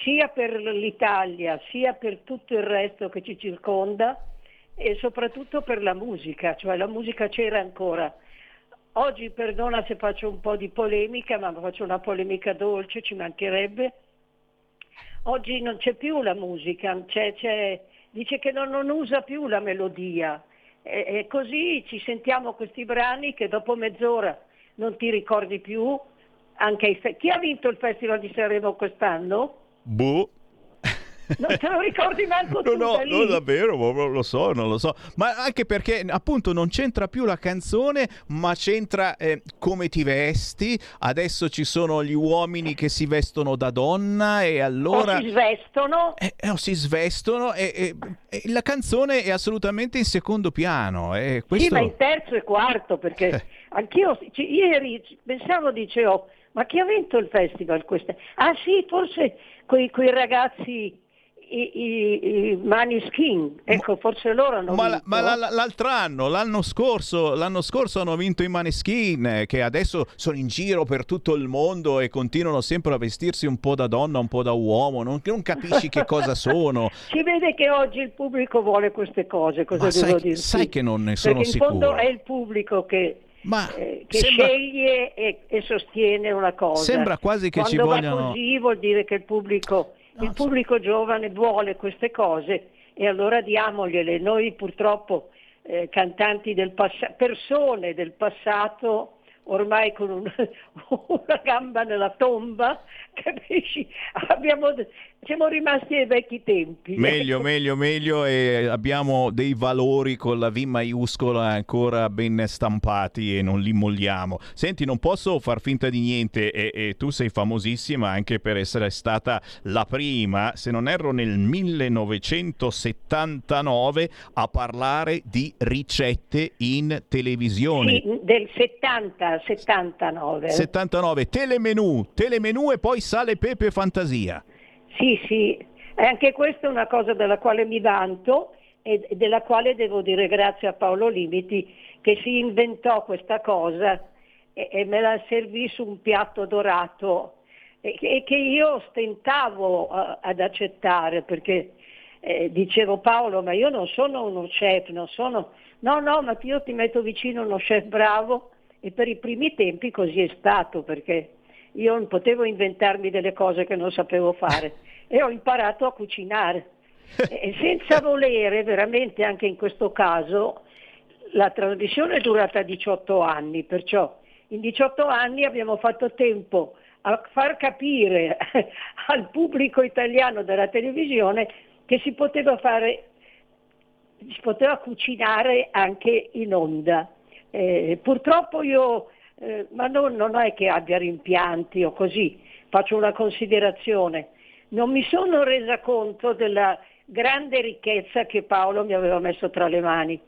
sia per l'Italia, sia per tutto il resto che ci circonda e soprattutto per la musica, cioè la musica c'era ancora. Oggi perdona se faccio un po' di polemica, ma faccio una polemica dolce, ci mancherebbe. oggi non c'è più la musica, c'è, c'è, dice che non, non, usa più la melodia. E, e così ci sentiamo questi brani che dopo mezz'ora non ti ricordi più. Anche Chi ha vinto il Festival di Sanremo quest'anno? Boh. Non te lo ricordi manco tu no, da lì? no, davvero, non lo so, non lo so. Ma anche perché appunto non c'entra più la canzone, ma c'entra eh, come ti vesti. Adesso ci sono gli uomini che si vestono da donna e allora... O si svestono. Eh, eh, o si svestono e, e- e la canzone è assolutamente in secondo piano. E questo... Sì, ma in terzo e quarto, perché Eh. anch'io c- ieri pensavo, dicevo, ma chi ha vinto il festival questa? Ah sì, forse quei, quei ragazzi, i, i, i Maniskin, ecco, forse loro hanno Ma, vinto. ma la- la- l'altro anno, l'anno scorso, l'anno scorso hanno vinto i Maneskin eh, che adesso sono in giro per tutto il mondo e continuano sempre a vestirsi un po' da donna, un po' da uomo, non, non capisci che cosa sono. Si vede che oggi il pubblico vuole queste cose, cosa Ma devo sai, dirti? sai che non ne sono Perché in sicuro. fondo è il pubblico che, eh, che sembra- sceglie e, e sostiene una cosa. Sembra quasi che ci Quando vogliano- va così vuol dire che il pubblico, il pubblico giovane vuole queste cose e allora diamogliele. Noi purtroppo eh, cantanti del passato, persone del passato ormai con un- una gamba nella tomba, capisci? Abbiamo, siamo rimasti ai vecchi tempi. Meglio, ecco. meglio, meglio e abbiamo dei valori con la V maiuscola ancora ben stampati e non li molliamo. Senti, non posso far finta di niente e, e tu sei famosissima anche per essere stata la prima, se non erro nel 1979, a parlare di ricette in televisione. Sì, del 70, 79. 79, telemenù, telemenù e poi sale, pepe, fantasia. Sì, sì, e anche questa è una cosa della quale mi vanto e e della quale devo dire grazie a Paolo Limiti che si inventò questa cosa e, e me la servì su un piatto dorato e, che- e che io stentavo eh, ad accettare perché eh, dicevo Paolo ma io non sono uno chef, non sono... No, no, ma io ti metto vicino uno chef bravo e per i primi tempi così è stato perché io non potevo inventarmi delle cose che non sapevo fare e ho imparato a cucinare. E senza volere, veramente anche in questo caso, la trasmissione è durata 18 anni, perciò in 18 anni abbiamo fatto tempo a far capire al pubblico italiano della televisione che si poteva fare, si poteva cucinare anche in onda. Eh, purtroppo io, eh, ma non, non è che abbia rimpianti o così, faccio una considerazione, non mi sono resa conto della grande ricchezza che Paolo mi aveva messo tra le mani.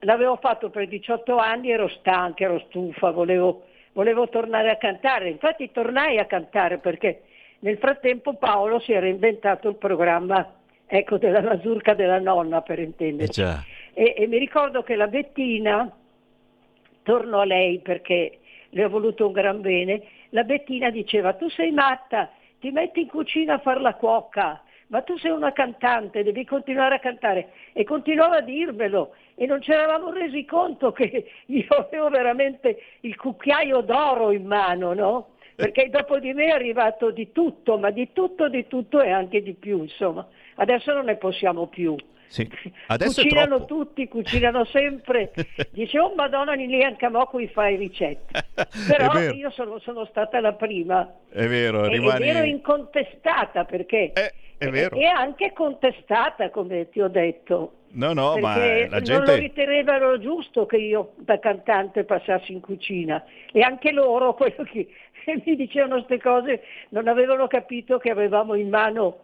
L'avevo fatto per 18 anni, ero stanca, ero stufa, volevo, volevo tornare a cantare. Infatti tornai a cantare perché nel frattempo Paolo si era inventato il programma ecco, della mazurka della nonna, per intenderci. E, e mi ricordo che la Bettina, torno a lei perché le ho voluto un gran bene, la Bettina diceva tu sei matta, ti metti in cucina a far la cuoca, ma tu sei una cantante, devi continuare a cantare. E continuava a dirmelo e non ci eravamo resi conto che io avevo veramente il cucchiaio d'oro in mano, no? Perché dopo di me è arrivato di tutto, ma di tutto, di tutto e anche di più, insomma. Adesso non ne possiamo più. Sì. Adesso è cucinano tutti, cucinano sempre. Dice, oh madonna, neanche a qui fai ricette. Però io sono, sono stata la prima. È vero, rimani... Ed ero incontestata perché... è vero. E anche contestata, come ti ho detto. No, no, ma la non lo gente... ritenevano giusto che io da cantante passassi in cucina e anche loro, quello che mi dicevano queste cose, non avevano capito che avevamo in mano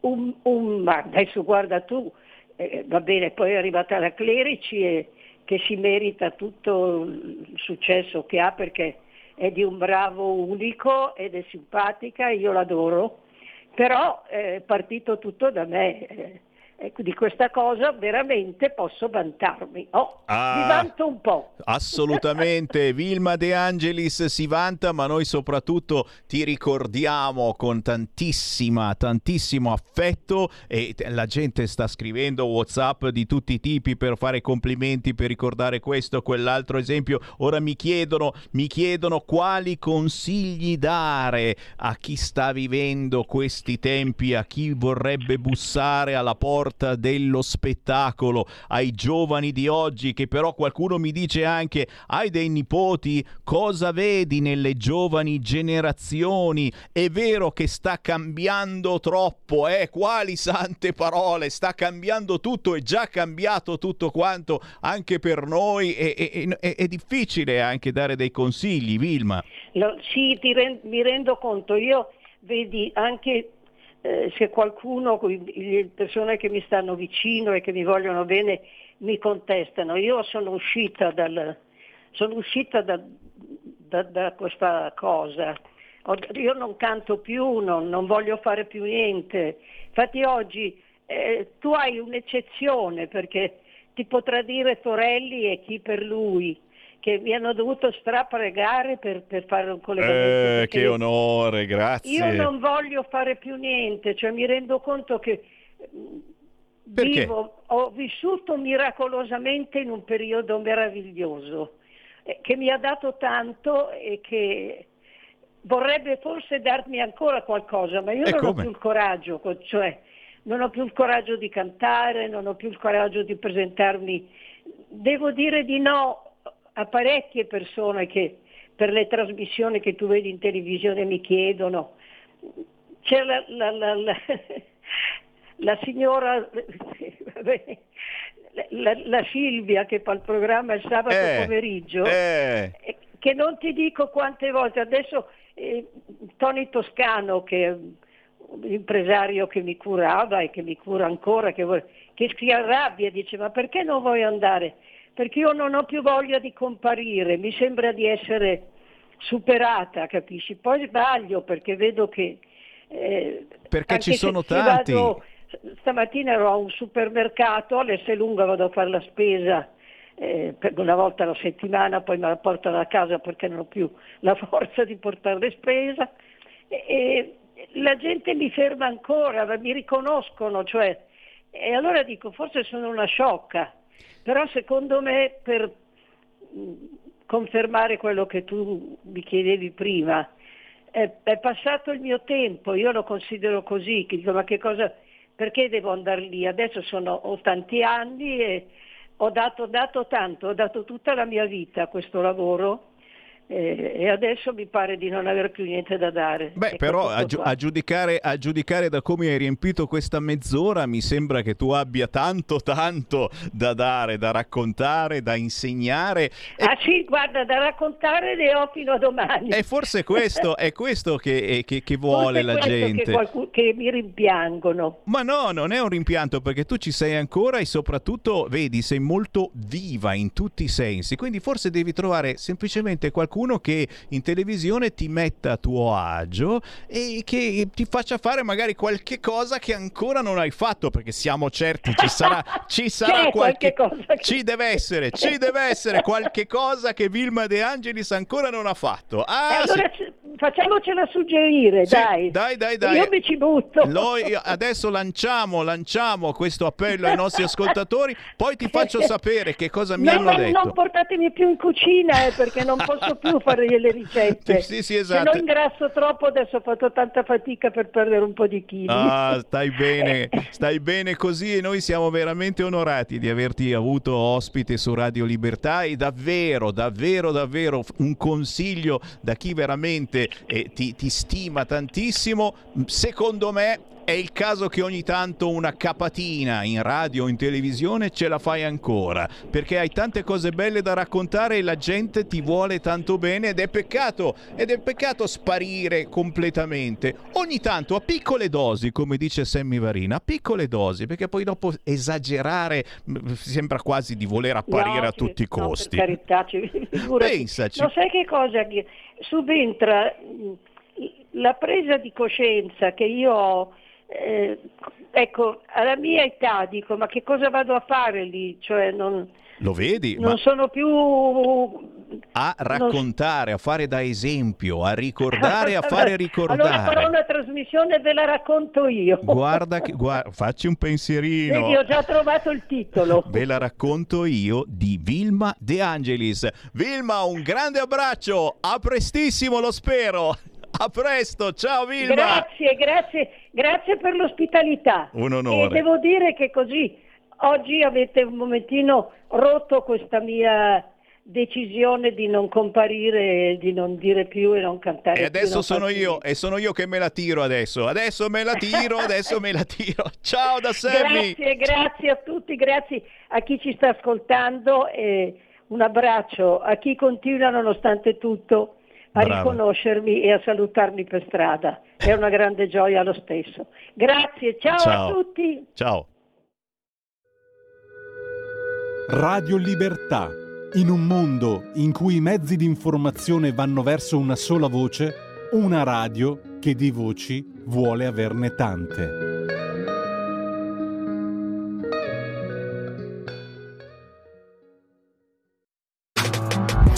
un, un- ma adesso guarda tu, eh, va bene, poi è arrivata la Clerici e che si merita tutto il successo che ha perché è di un bravo unico ed è simpatica, io l'adoro, però eh, è partito tutto da me. Eh, E di questa cosa veramente posso vantarmi. Oh, Ah. mi vanto un po'. Assolutamente, Vilma De Angelis si vanta, ma noi soprattutto ti ricordiamo con tantissima, tantissimo affetto e la gente sta scrivendo WhatsApp di tutti i tipi per fare complimenti, per ricordare questo, quell'altro esempio. Ora mi chiedono, mi chiedono quali consigli dare a chi sta vivendo questi tempi, a chi vorrebbe bussare alla porta dello spettacolo, ai giovani di oggi che però qualcuno mi dice anche hai dei nipoti, cosa vedi nelle giovani generazioni? È vero che sta cambiando troppo, eh? Quali sante parole, sta cambiando tutto, è già cambiato tutto quanto anche per noi e, e- e- è difficile anche dare dei consigli, Vilma. Lo- sì, ren- mi rendo conto, io vedi anche eh, se qualcuno, le persone che mi stanno vicino e che mi vogliono bene, mi contestano. Io sono uscita, dal, sono uscita da, da- da questa cosa. Io non canto più, non, non voglio fare più niente. Infatti oggi eh, tu hai un'eccezione perché ti potrà dire Torelli e chi per lui che mi hanno dovuto strapregare per, per fare un collegamento. Eh, che onore, grazie. Io non voglio fare più niente, cioè mi rendo conto che mh, Perché? vivo, ho vissuto miracolosamente in un periodo meraviglioso eh, che mi ha dato tanto e che vorrebbe forse darmi ancora qualcosa, ma io E non ho come? più il coraggio, co- cioè non ho più il coraggio di cantare, non ho più il coraggio di presentarmi. Devo dire di no a parecchie persone che per le trasmissioni che tu vedi in televisione mi chiedono. C'è la, la- la- la- signora, vabbè, la, Silvia che fa il programma il sabato Eh, pomeriggio, eh. eh, che non ti dico quante volte, adesso eh, Tony Toscano che è un impresario che mi curava e che mi cura ancora, che, vuole- che si arrabbia, dice ma perché non vuoi andare? Perché io non ho più voglia di comparire, mi sembra di essere superata, capisci? Poi sbaglio perché vedo che... eh, Perché ci sono tanti. vado- stamattina ero a un supermercato, all'Esselunga vado a fare la spesa eh, una volta alla settimana, poi me la portano a casa perché non ho più la forza di portare le spesa e, e la gente mi ferma ancora, mi riconoscono, cioè, e allora dico forse sono una sciocca, però secondo me per mh, confermare quello che tu mi chiedevi prima, è, è passato il mio tempo, io lo considero così, dico ma che cosa, perché devo andare lì? Adesso sono, ho tanti anni e ho dato, dato tanto, ho dato tutta la mia vita a questo lavoro eh, e adesso mi pare di non avere più niente da dare. Beh, Ecco, però a, qua. a giudicare, a giudicare da come hai riempito questa mezz'ora, mi sembra che tu abbia tanto, tanto da dare, da raccontare, da insegnare. Ah sì, guarda, da raccontare ne ho fino a domani. E forse questo è questo che, che- che vuole Forse la gente. Che, qualcu- che mi rimpiangono. Ma no, non è un rimpianto perché tu ci sei ancora e soprattutto, vedi, sei molto viva in tutti i sensi. Quindi forse devi trovare semplicemente qualcuno che in televisione ti metta a tuo agio e che ti faccia fare magari qualche cosa che ancora non hai fatto perché siamo certi ci sarà, ci sarà qualche, qualche cosa che- ci deve essere, ci deve essere qualche cosa che Vilma De Angelis ancora non ha fatto. Ah, allora sì. facciamocela suggerire, Sì, dai. dai, dai, dai. Io mi ci butto. Noi adesso lanciamo, lanciamo questo appello ai nostri ascoltatori, poi ti faccio sapere che cosa mi No, hanno detto. non portatemi più in cucina eh, perché non posso più fare le ricette. Sì, sì, Se esatto. no ingrasso troppo, adesso ho fatto tanta fatica per perdere un po' di chili. Ah, stai bene, stai bene così e noi siamo veramente onorati di averti avuto ospite su Radio Libertà e davvero, davvero, davvero un consiglio da chi veramente eh, ti, ti stima tantissimo, secondo me è il caso che ogni tanto una capatina in radio o in televisione ce la fai ancora, perché hai tante cose belle da raccontare e la gente ti vuole tanto bene ed è peccato, ed è peccato sparire completamente. Ogni tanto a piccole dosi, come dice Sammy Varina, a piccole dosi, perché poi dopo esagerare mh, sembra quasi di voler apparire No, a tutti i no, costi. per carità. Pensaci. No, sai che cosa? Subentra mh, la presa di coscienza che io ho eh, ecco, alla mia età dico, ma che cosa vado a fare lì? Cioè non, Lo vedi? non Ma sono più... a raccontare, a fare da esempio, a ricordare, a fare Allora ricordare. farò una trasmissione e ve la racconto io. Guarda, che- guarda, facci un pensierino. Vedi, ho già trovato il titolo. Ve la racconto io di Vilma De Angelis. Vilma, un grande abbraccio. A prestissimo, lo spero. A presto, ciao Vilma. Grazie, grazie, grazie per l'ospitalità. Un onore. E devo dire che così oggi avete un momentino rotto questa mia decisione di non comparire, di non dire più e non cantare E adesso sono più io, e sono io che me la tiro adesso. Adesso me la tiro, adesso me la tiro. Ciao da Sammy. Grazie, grazie a tutti, grazie a chi ci sta ascoltando e un abbraccio a chi continua nonostante tutto a Brava. riconoscermi e a salutarmi per strada. È una grande gioia lo stesso. Grazie, ciao, Ciao. a tutti. Ciao. Radio Libertà. In un mondo in cui i mezzi di informazione vanno verso una sola voce, una radio che di voci vuole averne tante.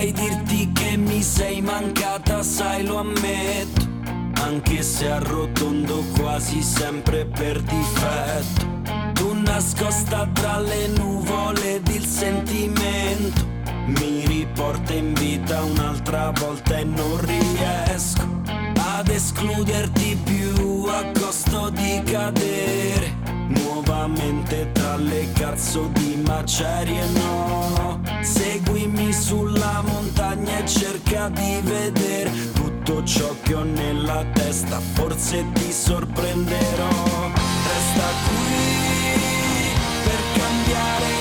Vorrei dirti che mi sei mancata, sai lo ammetto. Anche se arrotondo quasi sempre per difetto. Tu nascosta tra le nuvole ed il sentimento. Mi riporta in vita un'altra volta e non riesco ad escluderti più a costo di cadere nuovamente tra le cazzo di macerie no? Seguimi sulla montagna e cerca di vedere tutto ciò che ho nella testa forse ti sorprenderò. Resta qui per cambiare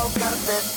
prendiamo carta e penna,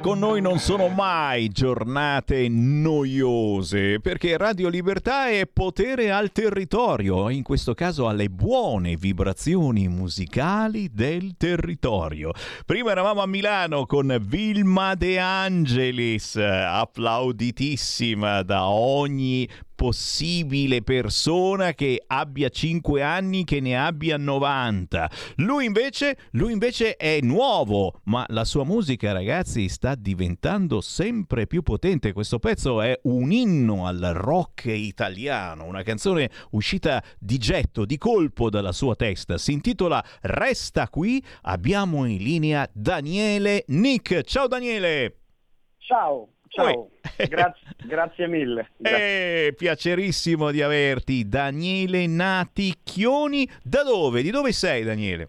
con noi non sono mai giornate noiose, perché Radio Libertà è potere al territorio, in questo caso alle buone vibrazioni musicali del territorio. Prima eravamo a Milano con Vilma De Angelis, applauditissima da ogni possibile persona che abbia 5 anni che ne abbia 90. Lui invece, lui invece è nuovo, ma la sua musica, ragazzi, sta diventando sempre più potente. Questo pezzo è un inno al rock italiano, una canzone uscita di getto, di colpo dalla sua testa. Si intitola Resta qui. Abbiamo in linea Daniele Nick. Ciao Daniele. Ciao, ciao, grazie, grazie mille. Eh, piacerissimo di averti, Daniele Naticchioni. Da dove? Di dove sei, Daniele?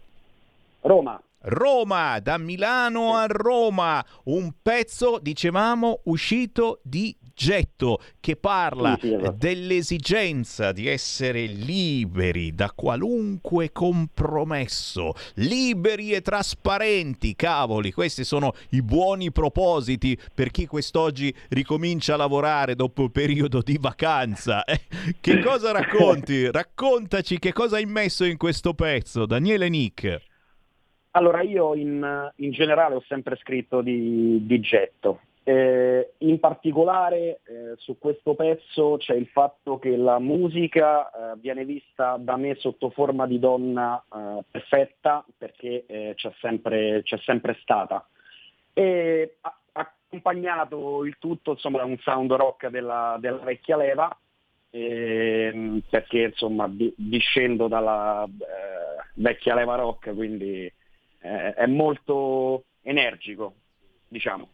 Roma. Roma, da Milano a Roma, un pezzo, dicevamo, uscito di getto che parla Sì, sì, esatto. dell'esigenza di essere liberi da qualunque compromesso, liberi e trasparenti. Cavoli, questi sono i buoni propositi per chi quest'oggi ricomincia a lavorare dopo il periodo di vacanza. Eh, Che cosa racconti? Raccontaci che cosa hai messo in questo pezzo, Daniele Nick. Allora, io in, in generale ho sempre scritto di, di getto. Eh, in particolare eh, su questo pezzo c'è il fatto che la musica eh, viene vista da me sotto forma di donna eh, perfetta perché eh, c'è, sempre, c'è sempre stata. E ha accompagnato il tutto insomma, da un sound rock della, della vecchia leva, ehm, perché insomma di- discendo dalla eh, vecchia leva rock, quindi è molto energico, diciamo.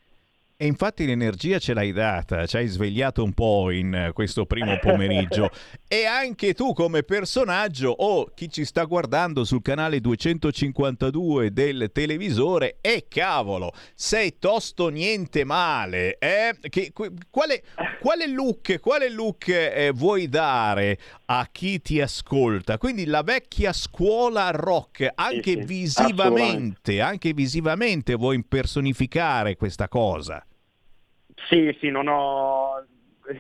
E infatti l'energia ce l'hai data, ci hai svegliato un po' in eh, questo primo pomeriggio. e anche tu come personaggio, o chi ci sta guardando sul canale 252 del televisore, e cavolo, sei tosto niente male. Eh? Che, qu- quale, quale look, quale look eh, vuoi dare a chi ti ascolta? Quindi la vecchia scuola rock, anche sì, visivamente, anche visivamente vuoi impersonificare questa cosa. Sì, sì, non ho,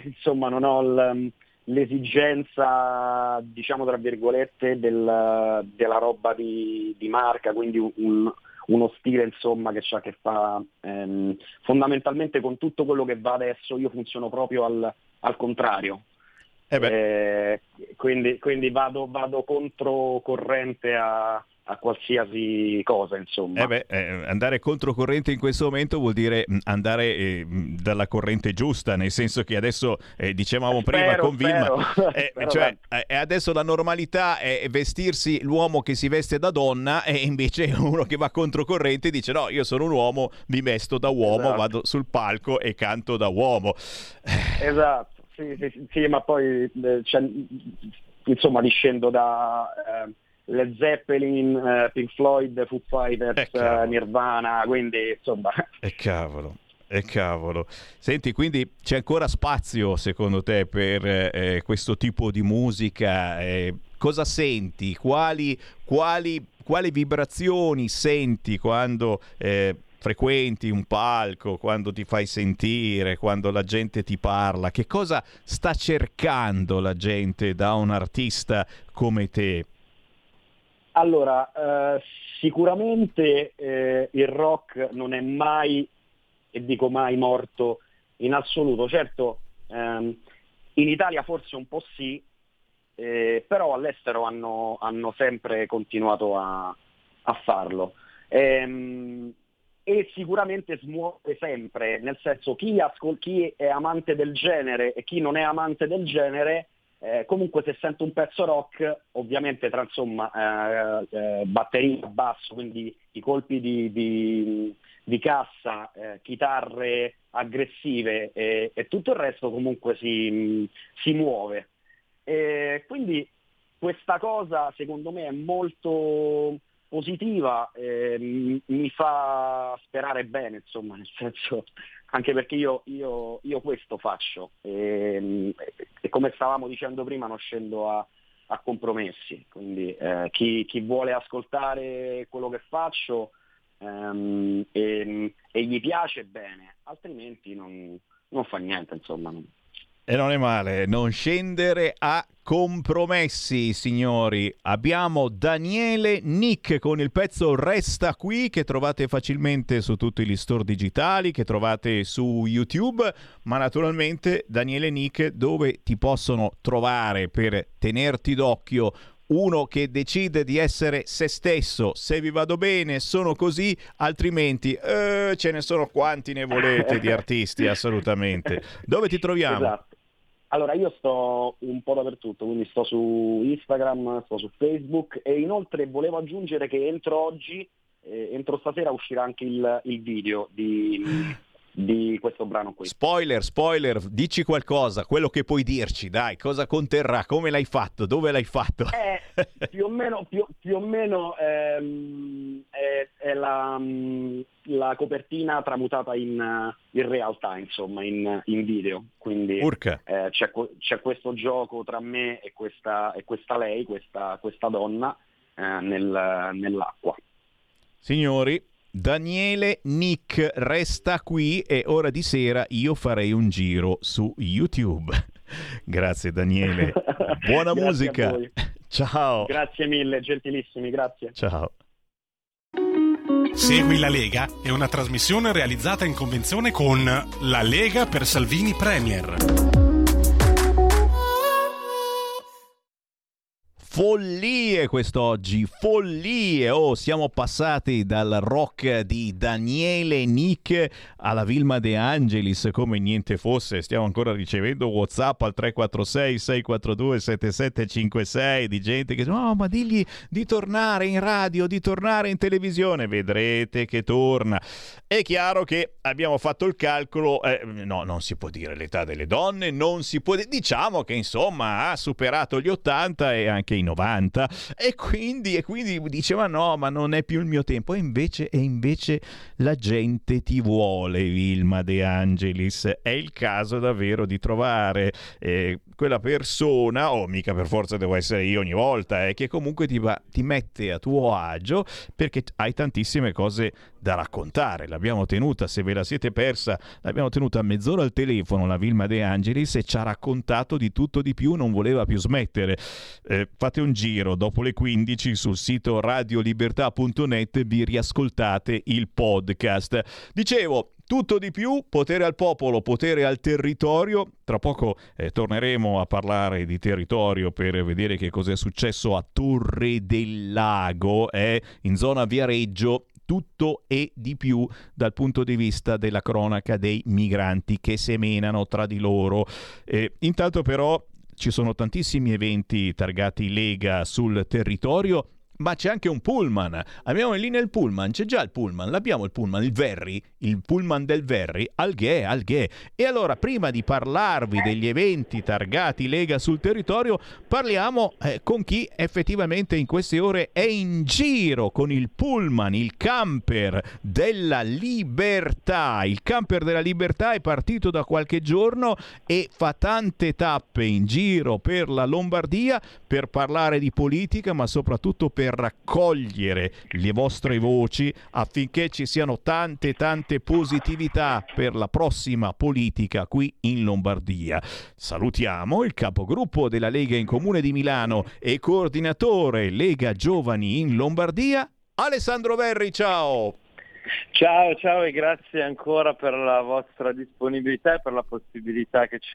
insomma, non ho l- l'esigenza, diciamo tra virgolette, del- della roba di, di marca, quindi un- uno stile insomma che ha che fa ehm, fondamentalmente con tutto quello che va adesso, io funziono proprio al, al contrario. Eh, quindi quindi vado, vado controcorrente a, a qualsiasi cosa, insomma. Eh beh, eh, andare controcorrente in questo momento vuol dire mh, andare eh, mh, dalla corrente giusta, nel senso che adesso eh, dicevamo prima Spero, con Vilma, cioè, eh, adesso la normalità è vestirsi l'uomo che si veste da donna e invece uno che va controcorrente dice no, io sono un uomo, mi vesto da uomo, Esatto. vado sul palco e canto da uomo. Esatto, sì, sì, sì, ma poi eh, c'è- insomma discendo da Led Zeppelin, eh, Pink Floyd, Foo Fighters, eh, Nirvana, quindi insomma E cavolo. E cavolo. Senti, quindi c'è ancora spazio secondo te per eh, questo tipo di musica? Eh, cosa senti? Quali, quali, quali vibrazioni senti quando eh, frequenti un palco, quando ti fai sentire, quando la gente ti parla, che cosa sta cercando la gente da un artista come te? Allora, eh, sicuramente eh, il rock non è mai, e dico mai, morto in assoluto. Certo, ehm, in Italia forse un po' sì, eh, però all'estero hanno, hanno sempre continuato a, a farlo. Ehm, e sicuramente smuove sempre, nel senso chi, ascol- chi, è amante del genere e chi non è amante del genere, eh, comunque se sente un pezzo rock, ovviamente tra insomma eh, eh, batteria, basso, quindi i colpi di, di, di cassa, eh, chitarre aggressive e, e, tutto il resto comunque si, si muove. E quindi questa cosa secondo me è molto positiva, mi fa sperare bene, insomma, nel senso, anche perché io, io, io questo faccio e, e, come stavamo dicendo prima non scendo a, a compromessi, quindi eh, chi, chi, vuole ascoltare quello che faccio ehm, e, e, gli piace bene, altrimenti non, non fa niente, insomma. E non è male, non scendere a compromessi, signori. Abbiamo Daniele Nick con il pezzo Resta qui che trovate facilmente su tutti gli store digitali, che trovate su YouTube, ma naturalmente Daniele Nick dove ti possono trovare per tenerti d'occhio uno che decide di essere se stesso, se vi vado bene sono così, altrimenti eh, ce ne sono quanti ne volete di artisti, assolutamente. Dove ti troviamo? Esatto. Allora, io sto un po' dappertutto, quindi sto su Instagram, sto su Facebook e inoltre volevo aggiungere che entro oggi, eh, entro stasera uscirà anche il, il video di, di questo brano qui. Spoiler, spoiler, dici qualcosa, quello che puoi dirci, dai, cosa conterrà, come l'hai fatto, dove l'hai fatto? Eh, più o meno, più, più o meno ehm, è, è la, la, copertina tramutata in, in realtà, insomma, in, in video. Quindi eh, c'è, c'è, questo gioco tra me e questa, e questa lei, questa, questa donna, eh, nel, nell'acqua. Signori, Daniele Nick resta qui e ora di sera io farei un giro su YouTube. grazie Daniele. Buona musica. Ciao. Grazie mille, gentilissimi, grazie. Ciao. Segui la Lega è una trasmissione realizzata in convenzione con La Lega per Salvini Premier. Follie quest'oggi, follie! Oh, siamo passati dal rock di Daniele Nick alla Vilma De Angelis come niente fosse. Stiamo ancora ricevendo WhatsApp al 346 642 7756 di gente che dice: "Oh, ma digli di tornare in radio, di tornare in televisione". Vedrete che torna. È chiaro che abbiamo fatto il calcolo, eh, no, non si può dire l'età delle donne, non si può diciamo che insomma ha superato gli 80 e anche i 90 e quindi, e quindi diceva no ma non è più il mio tempo. E invece, e invece la gente ti vuole Vilma De Angelis. È il caso davvero di trovare eh, quella persona o oh, mica per forza devo essere io ogni volta eh, che comunque ti, va, ti mette a tuo agio perché hai tantissime cose da raccontare l'abbiamo tenuta se ve la siete persa l'abbiamo tenuta mezz'ora al telefono la Vilma De Angelis e ci ha raccontato di tutto di più non voleva più smettere eh, fate un giro dopo le 15 sul sito radiolibertà.net vi riascoltate il podcast. Dicevo, tutto di più, potere al popolo, potere al territorio. Tra poco eh, torneremo a parlare di territorio per vedere che cosa è successo a Torre del Lago, eh, in zona Viareggio. Tutto e di più dal punto di vista della cronaca dei migranti che semenano tra di loro. Eh, intanto però ci sono tantissimi eventi targati Lega sul territorio ma c'è anche un pullman. Abbiamo in linea il pullman, c'è già il pullman, l'abbiamo il pullman, il Verri, il pullman del Verri, Alghè, Alghè. E allora, prima di parlarvi degli eventi targati Lega sul territorio, parliamo eh, con chi effettivamente in queste ore è in giro con il pullman, il camper della libertà. Il camper della libertà è partito da qualche giorno e fa tante tappe in giro per la Lombardia per parlare di politica, ma soprattutto per per raccogliere le vostre voci affinché ci siano tante tante positività per la prossima politica qui in Lombardia. Salutiamo il capogruppo della Lega in Comune di Milano e coordinatore Lega Giovani in Lombardia, Alessandro Verri, ciao! Ciao, ciao e grazie ancora per la vostra disponibilità e per la possibilità che ci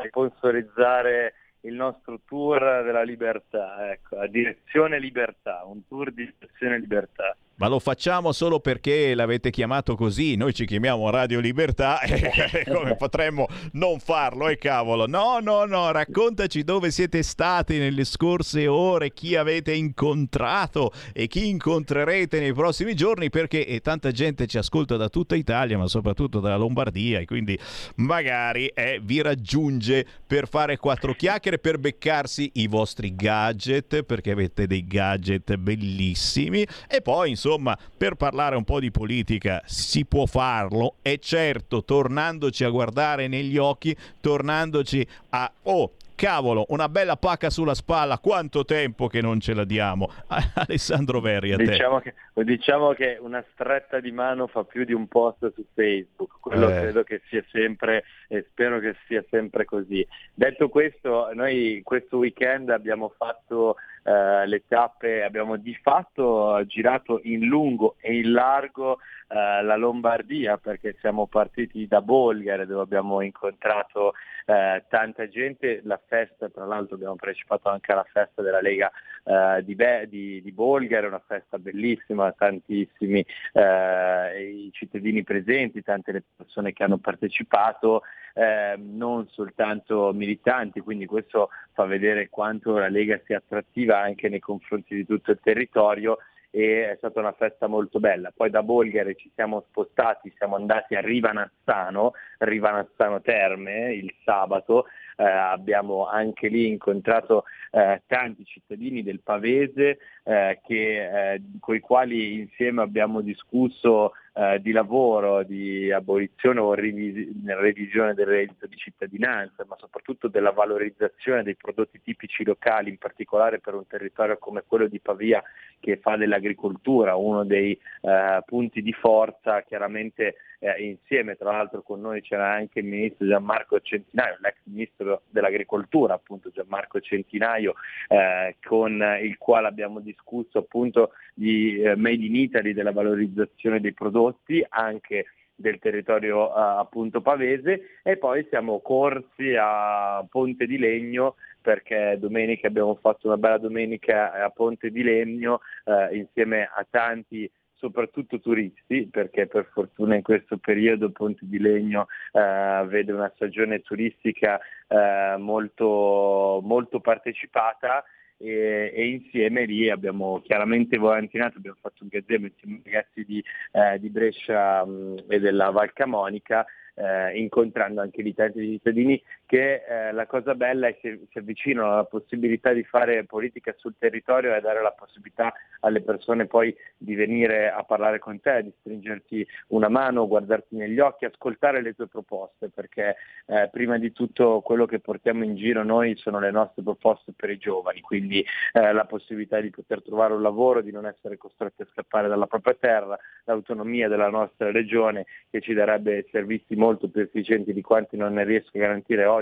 di sponsorizzare il nostro tour della libertà, ecco, a direzione libertà, un tour di direzione libertà. Ma lo facciamo solo perché l'avete chiamato così, noi ci chiamiamo Radio Libertà e come potremmo non farlo, e eh, cavolo. No, no, no, raccontaci dove siete stati nelle scorse ore, chi avete incontrato e chi incontrerete nei prossimi giorni perché eh, tanta gente ci ascolta da tutta Italia, ma soprattutto dalla Lombardia e quindi magari eh, vi raggiunge per fare quattro chiacchiere, per beccarsi i vostri gadget, perché avete dei gadget bellissimi e poi insomma insomma, per parlare un po' di politica si può farlo e certo tornandoci a guardare negli occhi, tornandoci a... Oh, cavolo, una bella pacca sulla spalla, quanto tempo che non ce la diamo. Alessandro Verri, a te. Diciamo che, diciamo che una stretta di mano fa più di un post su Facebook, quello eh. credo che sia sempre e spero che sia sempre così. Detto questo, noi questo weekend abbiamo fatto eh, le tappe, abbiamo di fatto girato in lungo e in largo eh, la Lombardia perché siamo partiti da Bolgare dove abbiamo incontrato eh, tanta gente, la festa tra l'altro abbiamo partecipato anche alla festa della Lega eh, di, Be- di, di, Bolgare, una festa bellissima, tantissimi eh, i cittadini presenti, tante le persone che hanno partecipato, eh, non soltanto militanti, quindi questo fa vedere quanto la Lega sia attrattiva anche nei confronti di tutto il territorio e è stata una festa molto bella. Poi da Bolgare ci siamo spostati, siamo andati a Rivanazzano, Rivanazzano Terme il sabato, eh, abbiamo anche lì incontrato eh, tanti cittadini del Pavese eh, che, eh, con i quali insieme abbiamo discusso eh, di lavoro, di abolizione o revisi- revisione del reddito di cittadinanza, ma soprattutto della valorizzazione dei prodotti tipici locali, in particolare per un territorio come quello di Pavia che fa dell'agricoltura uno dei eh, punti di forza, chiaramente eh, insieme tra l'altro con noi c'era anche il ministro Gianmarco Centinaio, l'ex ministro dell'agricoltura appunto Gianmarco Centinaio, eh, con il quale abbiamo discusso appunto di eh, Made in Italy, della valorizzazione dei prodotti anche del territorio uh, appunto pavese. E poi siamo corsi a Ponte di Legno perché domenica abbiamo fatto una bella domenica a Ponte di Legno uh, insieme a tanti soprattutto turisti, perché per fortuna in questo periodo Ponte di Legno eh, vede una stagione turistica eh, molto, molto partecipata e, e, insieme lì abbiamo chiaramente volantinato, abbiamo fatto un gazebo insieme ai ragazzi di, eh, di Brescia mh, e della Val Camonica eh, incontrando anche gli tanti cittadini che eh, la cosa bella è che si avvicinano alla possibilità di fare politica sul territorio e dare la possibilità alle persone poi di venire a parlare con te, di stringerti una mano, guardarti negli occhi, ascoltare le tue proposte, perché eh, prima di tutto quello che portiamo in giro noi sono le nostre proposte per i giovani, quindi eh, la possibilità di poter trovare un lavoro, di non essere costretti a scappare dalla propria terra, l'autonomia della nostra regione che ci darebbe servizi molto più efficienti di quanti non ne riesco a garantire oggi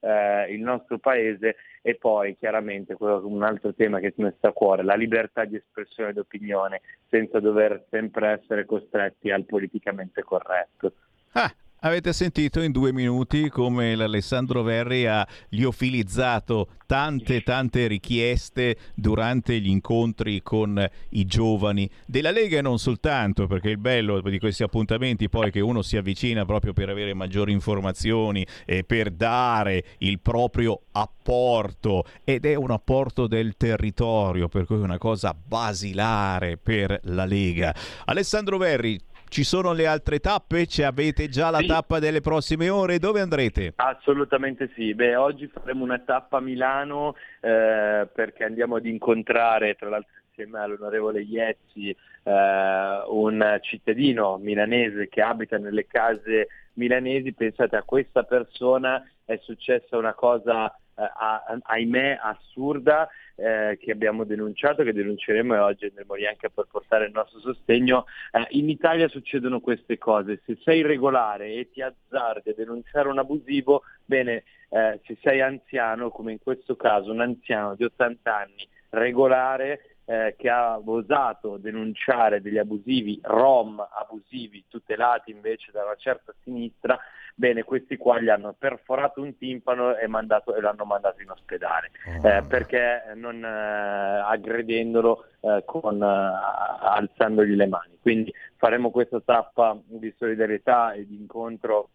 eh, il nostro paese e poi chiaramente un altro tema che mi sta a cuore, la libertà di espressione d'opinione senza dover sempre essere costretti al politicamente corretto. Ah, Avete sentito in due minuti come l'Alessandro Verri ha liofilizzato tante tante richieste durante gli incontri con i giovani della Lega e non soltanto, perché il bello di questi appuntamenti poi è che uno si avvicina proprio per avere maggiori informazioni e per dare il proprio apporto ed è un apporto del territorio, per cui è una cosa basilare per la Lega. Alessandro Verri, ci sono le altre tappe? Ci avete già la sì. tappa delle prossime ore? Dove andrete? Assolutamente sì. Beh, oggi faremo una tappa a Milano eh, perché andiamo ad incontrare, tra l'altro insieme all'onorevole Iezzi, eh, un cittadino milanese che abita nelle case milanesi. Pensate a questa persona è successa una cosa eh, ahimè assurda eh, che abbiamo denunciato, che denunceremo e oggi andremo lì anche per portare il nostro sostegno. Eh, in Italia succedono queste cose, se sei regolare e ti azzardi a denunciare un abusivo, bene, eh, se sei anziano, come in questo caso un anziano di 80 anni regolare, eh, che ha osato denunciare degli abusivi rom abusivi tutelati invece da una certa sinistra, bene, questi qua gli hanno perforato un timpano e, mandato, e l'hanno mandato in ospedale, oh. eh, perché non eh, aggredendolo eh, con, eh, alzandogli le mani. Quindi faremo questa tappa di solidarietà e di incontro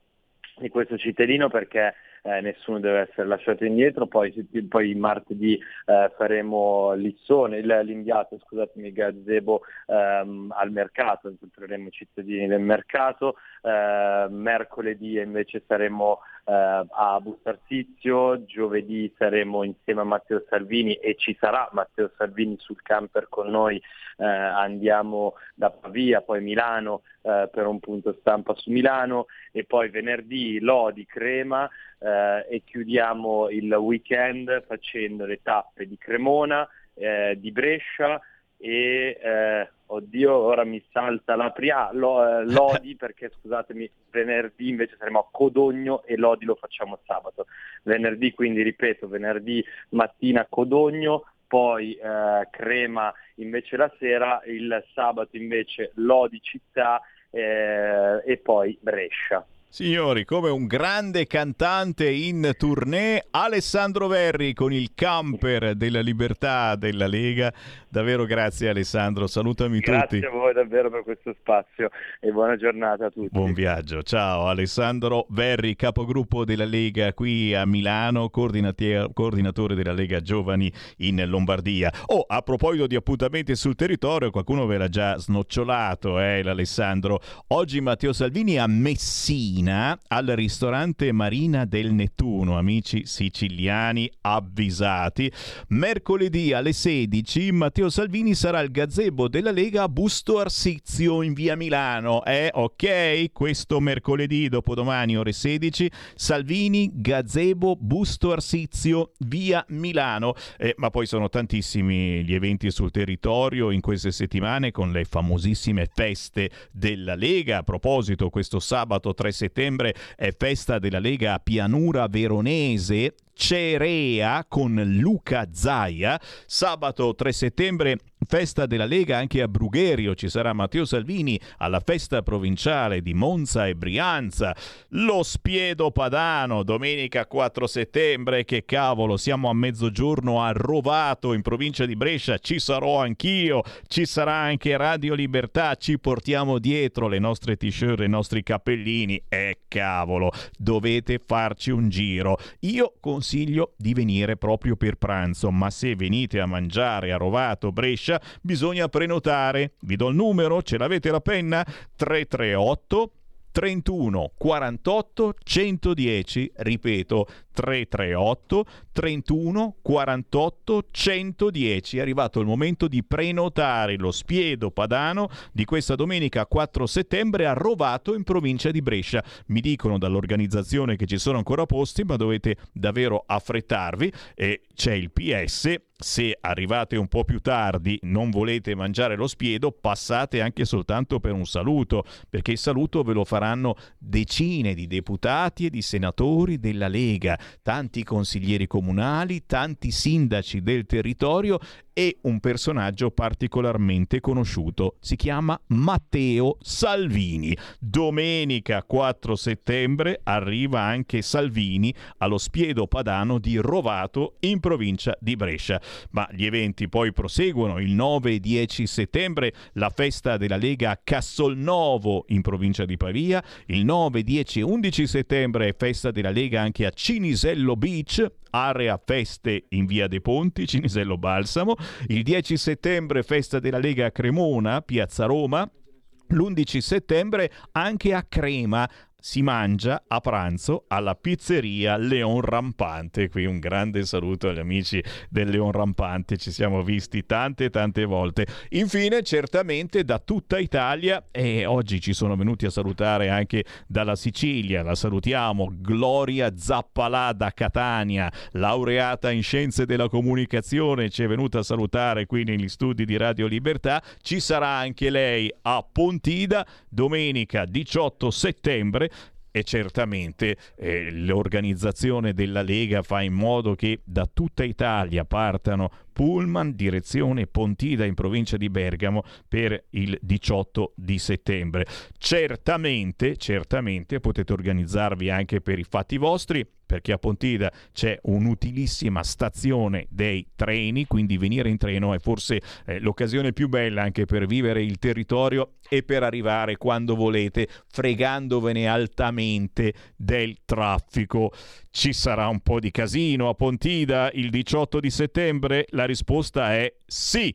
di questo cittadino perché eh, nessuno deve essere lasciato indietro, poi, poi martedì eh, faremo l'Issone, l'inviato, scusatemi, gazebo ehm, al mercato, incontreremo i cittadini del mercato, eh, mercoledì invece saremo eh, a Bustarsizio, giovedì saremo insieme a Matteo Salvini e ci sarà Matteo Salvini sul camper con noi, eh, andiamo da Pavia, poi Milano eh, per un punto stampa su Milano e poi venerdì Lodi, Crema, eh, e chiudiamo il weekend facendo le tappe di Cremona, eh, di Brescia e eh, oddio ora mi salta la prima lo, eh, Lodi perché scusatemi venerdì invece saremo a Codogno e Lodi lo facciamo sabato. Venerdì quindi ripeto venerdì mattina Codogno poi eh, Crema invece la sera il sabato invece Lodi città eh, e poi Brescia Signori, come un grande cantante in tournée, Alessandro Verri con il camper della libertà della Lega. Davvero grazie Alessandro, salutami grazie tutti. Grazie a voi davvero per questo spazio e buona giornata a tutti. Buon viaggio, ciao Alessandro Verri, capogruppo della Lega qui a Milano, coordinatore della Lega Giovani in Lombardia. Oh, a proposito di appuntamenti sul territorio, qualcuno ve l'ha già snocciolato, eh, l'Alessandro. Oggi Matteo Salvini a Messina mattina al ristorante Marina del Nettuno, amici siciliani avvisati. Mercoledì alle 16 Matteo Salvini sarà al gazebo della Lega a Busto Arsizio in via Milano. Eh, ok, questo mercoledì, dopodomani ore 16, Salvini, gazebo, Busto Arsizio, via Milano. Eh, ma poi sono tantissimi gli eventi sul territorio in queste settimane con le famosissime feste della Lega. A proposito, questo sabato 3 settembre settembre è festa della Lega Pianura Veronese. Cerea con Luca Zaia. Sabato 3 settembre festa della Lega anche a Brugherio. Ci sarà Matteo Salvini alla festa provinciale di Monza e Brianza. Lo Spiedo Padano domenica 4 settembre. Che cavolo, siamo a mezzogiorno a Rovato in provincia di Brescia. Ci sarò anch'io. Ci sarà anche Radio Libertà. Ci portiamo dietro le nostre t-shirt, i nostri cappellini. E cavolo, dovete farci un giro. Io consiglio consiglio di venire proprio per pranzo, ma se venite a mangiare a Rovato, Brescia, bisogna prenotare. Vi do il numero, ce l'avete la penna? 338 31 48 110, ripeto 338 31 48 110. È arrivato il momento di prenotare lo spiedo padano di questa domenica 4 settembre a Rovato in provincia di Brescia. Mi dicono dall'organizzazione che ci sono ancora posti, ma dovete davvero affrettarvi e c'è il PS se arrivate un po' più tardi, non volete mangiare lo spiedo, passate anche soltanto per un saluto, perché il saluto ve lo faranno decine di deputati e di senatori della Lega, tanti consiglieri comunali, tanti sindaci del territorio e un personaggio particolarmente conosciuto. Si chiama Matteo Salvini. Domenica 4 settembre arriva anche Salvini allo Spiedo Padano di Rovato in provincia di Brescia. Ma gli eventi poi proseguono. Il 9 e 10 settembre la festa della Lega a Cassolnovo in provincia di Pavia. Il 9, 10 e 11 settembre festa della Lega anche a Cinisello Beach area feste in via dei Ponti, Cinisello Balsamo. Il 10 settembre festa della Lega a Cremona, Piazza Roma. L'11 settembre anche a Crema si mangia a pranzo alla pizzeria Leon Rampante. Qui un grande saluto agli amici del Leon Rampante, ci siamo visti tante tante volte. Infine, certamente da tutta Italia e oggi ci sono venuti a salutare anche dalla Sicilia, la salutiamo Gloria Zappalà da Catania, laureata in scienze della comunicazione, ci è venuta a salutare qui negli studi di Radio Libertà. Ci sarà anche lei a Pontida domenica 18 settembre e certamente eh, l'organizzazione della Lega fa in modo che da tutta Italia partano pullman direzione Pontida in provincia di Bergamo per il 18 di settembre. Certamente, certamente potete organizzarvi anche per i fatti vostri perché a Pontida c'è un'utilissima stazione dei treni, quindi venire in treno è forse eh, l'occasione più bella anche per vivere il territorio e per arrivare quando volete, fregandovene altamente del traffico. Ci sarà un po' di casino a Pontida il 18 di settembre? Risposta è sì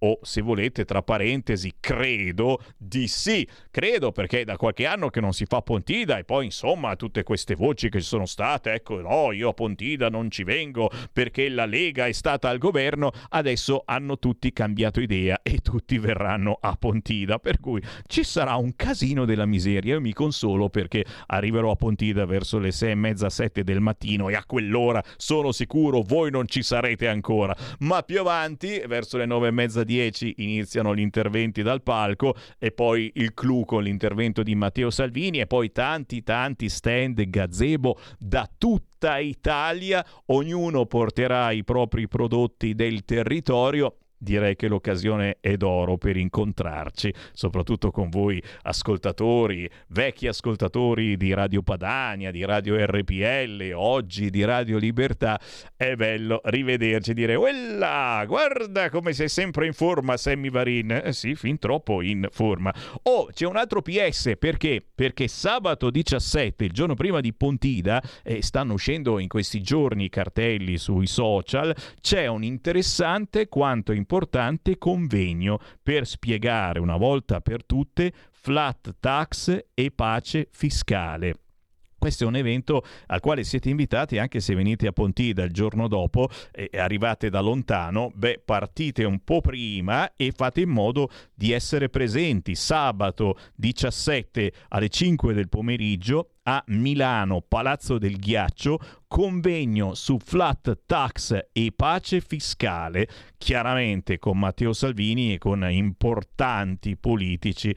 o se volete tra parentesi credo di sì. Credo perché da qualche anno che non si fa Pontida e poi insomma tutte queste voci che ci sono state ecco no io a Pontida non ci vengo perché la Lega è stata al governo adesso hanno tutti cambiato idea e tutti verranno a Pontida. Per cui ci sarà un casino della miseria. Io mi consolo perché arriverò a Pontida verso le sei e mezza sette del mattino e a quell'ora sono sicuro voi non ci sarete ancora. Ma più avanti verso le nove e mezza 10 iniziano gli interventi dal palco e poi il clou con l'intervento di Matteo Salvini e poi tanti tanti stand gazebo da tutta Italia, ognuno porterà i propri prodotti del territorio direi che l'occasione è d'oro per incontrarci, soprattutto con voi ascoltatori, vecchi ascoltatori di Radio Padania, di Radio RPL, oggi di Radio Libertà. È bello rivederci e dire "Uella, guarda come sei sempre in forma Sammy Varin". Eh sì, fin troppo in forma. Oh, c'è un altro PS, perché? Perché sabato 17, il giorno prima di Pontida, eh, stanno uscendo in questi giorni i cartelli sui social, c'è un interessante quanto importante importante convegno per spiegare una volta per tutte flat tax e pace fiscale. Questo è un evento al quale siete invitati anche se venite a Pontida il giorno dopo e arrivate da lontano, beh partite un po' prima e fate in modo di essere presenti sabato 17 alle 5 del pomeriggio a Milano, Palazzo del Ghiaccio, convegno su flat tax e pace fiscale, chiaramente con Matteo Salvini e con importanti politici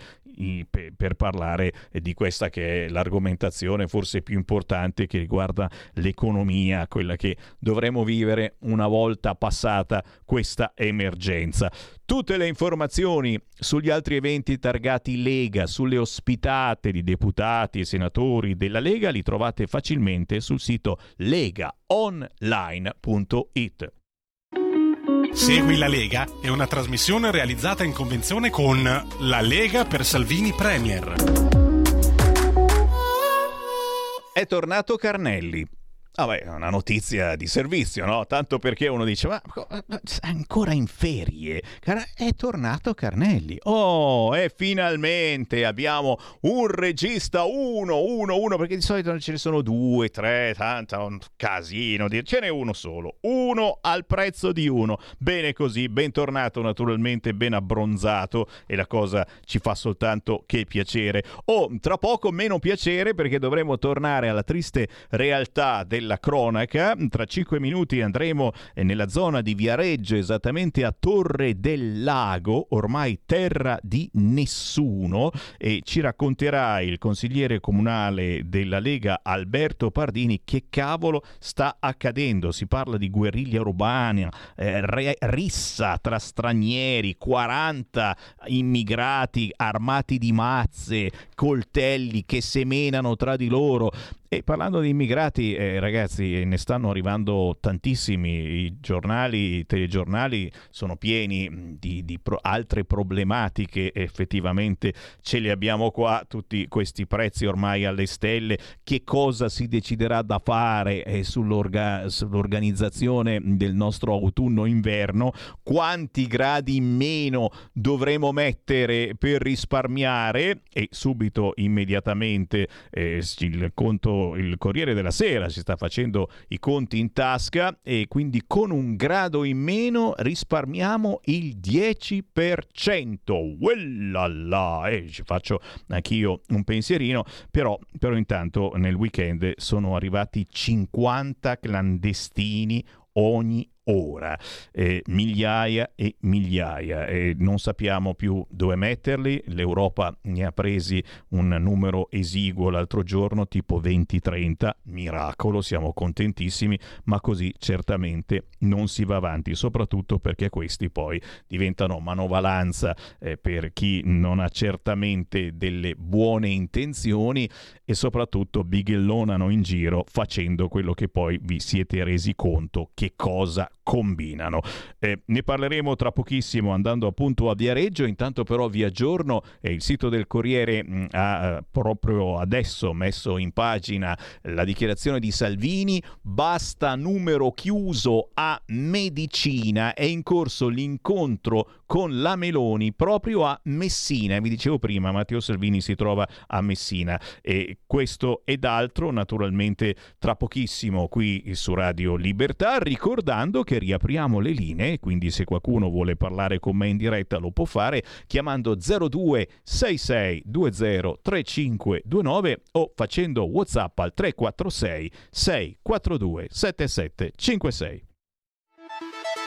per parlare di questa che è l'argomentazione forse più importante che riguarda l'economia, quella che dovremo vivere una volta passata questa emergenza. Tutte le informazioni sugli altri eventi targati Lega, sulle ospitate di deputati e senatori della Lega li trovate facilmente sul sito legaonline.it. Segui la Lega è una trasmissione realizzata in convenzione con La Lega per Salvini Premier. È tornato Carnelli Vabbè, è una notizia di servizio, no? Tanto perché uno dice, ma ancora in ferie? È tornato Carnelli. Oh, e finalmente abbiamo un regista uno, uno, uno, perché di solito ce ne sono due, tre, tanto un casino. Ce n'è uno solo. Uno al prezzo di uno. Bene così, bentornato naturalmente, ben abbronzato e la cosa ci fa soltanto che piacere. Oh, tra poco meno piacere perché dovremo tornare alla triste realtà della della cronaca. Tra cinque minuti andremo nella zona di Viareggio, esattamente a Torre del Lago, ormai terra di nessuno, e ci racconterà il consigliere comunale della Lega Alberto Pardini che cavolo sta accadendo. Si parla di guerriglia urbana, eh, re- rissa tra stranieri, 40 immigrati armati di mazze, coltelli che semenano tra di loro. E parlando di immigrati, eh, ragazzi, ne stanno arrivando tantissimi. I giornali, i telegiornali sono pieni di, di pro- altre problematiche. Effettivamente ce li abbiamo qua, tutti questi prezzi ormai alle stelle. Che cosa si deciderà da fare eh, sull'orga- sull'organizzazione del nostro autunno-inverno? Quanti gradi in meno dovremo mettere per risparmiare? E subito, immediatamente, eh, il conto, il Corriere della Sera si sta facendo i conti in tasca e quindi con un grado in meno risparmiamo il 10%. Uellala! E ci faccio anch'io un pensierino, però, però intanto nel weekend sono arrivati 50 clandestini ogni ora, eh, migliaia e migliaia, e non sappiamo più dove metterli, l'Europa ne ha presi un numero esiguo l'altro giorno, tipo 20-30, miracolo, siamo contentissimi, ma così certamente non si va avanti, soprattutto perché questi poi diventano manovalanza eh, per chi non ha certamente delle buone intenzioni e soprattutto bighellonano in giro facendo quello che poi vi siete resi conto che cosa combinano. Eh, ne parleremo tra pochissimo andando appunto a Viareggio, intanto però vi aggiorno, eh, il sito del Corriere mh, ha eh, proprio adesso messo in pagina la dichiarazione di Salvini, basta numero chiuso a medicina, è in corso l'incontro con la Meloni proprio a Messina, vi dicevo prima Matteo Salvini si trova a Messina e questo ed altro naturalmente tra pochissimo qui su Radio Libertà, ricordando che riapriamo le linee, quindi se qualcuno vuole parlare con me in diretta lo può fare chiamando 0266 20 3529 o facendo WhatsApp al 346 642 7756.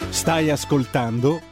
Stai ascoltando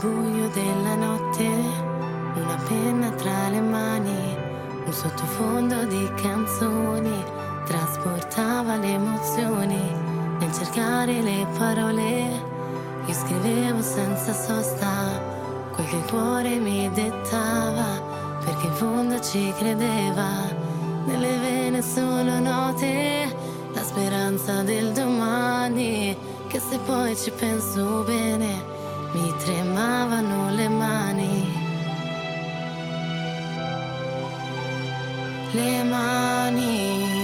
Buio della notte, una penna tra le mani, un sottofondo di canzoni, trasportava le emozioni. Nel cercare le parole, io scrivevo senza sosta quel che il cuore mi dettava, perché in fondo ci credeva. Nelle vene solo note, la speranza del domani, che se poi ci penso bene mi tremavano le mani. Le mani.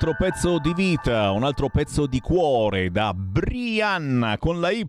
Altro pezzo di vita, un altro pezzo di cuore da Brianna con la Y.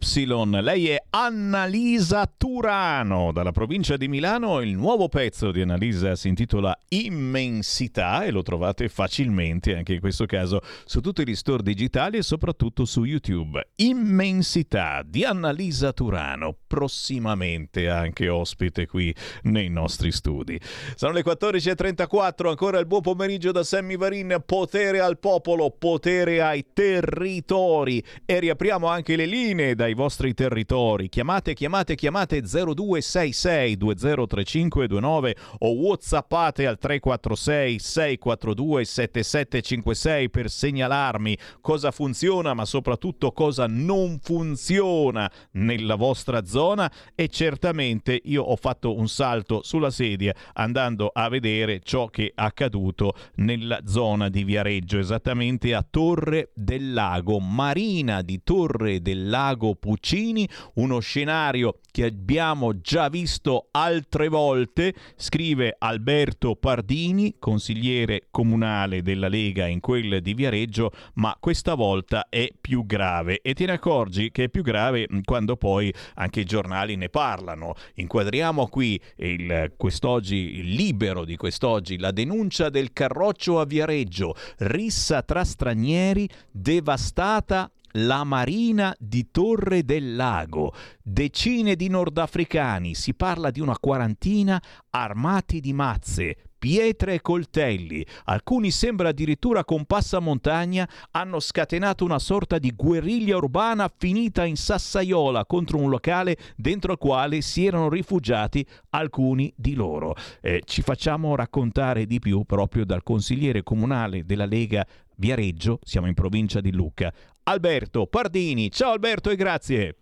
Lei è Annalisa Turano dalla provincia di Milano. Il nuovo pezzo di Annalisa si intitola Immensità e lo trovate facilmente anche in questo caso su tutti gli store digitali e soprattutto su YouTube. Immensità di Annalisa Turano, prossimamente anche ospite qui nei nostri studi. Sono le 14.34, ancora il buon pomeriggio da Sammy Varin. Potere al popolo, potere ai territori. E riapriamo anche le linee dai vostri territori. Chiamate, chiamate, chiamate 0266 203529 o whatsappate al 346 642 7756 per segnalarmi cosa funziona ma soprattutto cosa non funziona nella vostra zona e certamente io ho fatto un salto sulla sedia andando a vedere ciò che è accaduto nella zona di Viareggio, esattamente a Torre del Lago, marina di Torre del Lago Puccini, uno scenario che abbiamo già visto altre volte, scrive Alberto Pardini, consigliere comunale della Lega in quel di Viareggio, ma questa volta è più grave e te ne accorgi che è più grave quando poi anche i giornali ne parlano. Inquadriamo qui il quest'oggi il libero di quest'oggi, la denuncia del carroccio a Viareggio, rissa tra stranieri, devastata la marina di Torre del Lago. Decine di nordafricani, si parla di una quarantina armati di mazze, pietre e coltelli. Alcuni sembra addirittura con passamontagna hanno scatenato una sorta di guerriglia urbana finita in sassaiola contro un locale dentro al quale si erano rifugiati alcuni di loro. Eh, ci facciamo raccontare di più proprio dal consigliere comunale della Lega Viareggio, siamo in provincia di Lucca, Alberto Pardini. Ciao Alberto e grazie.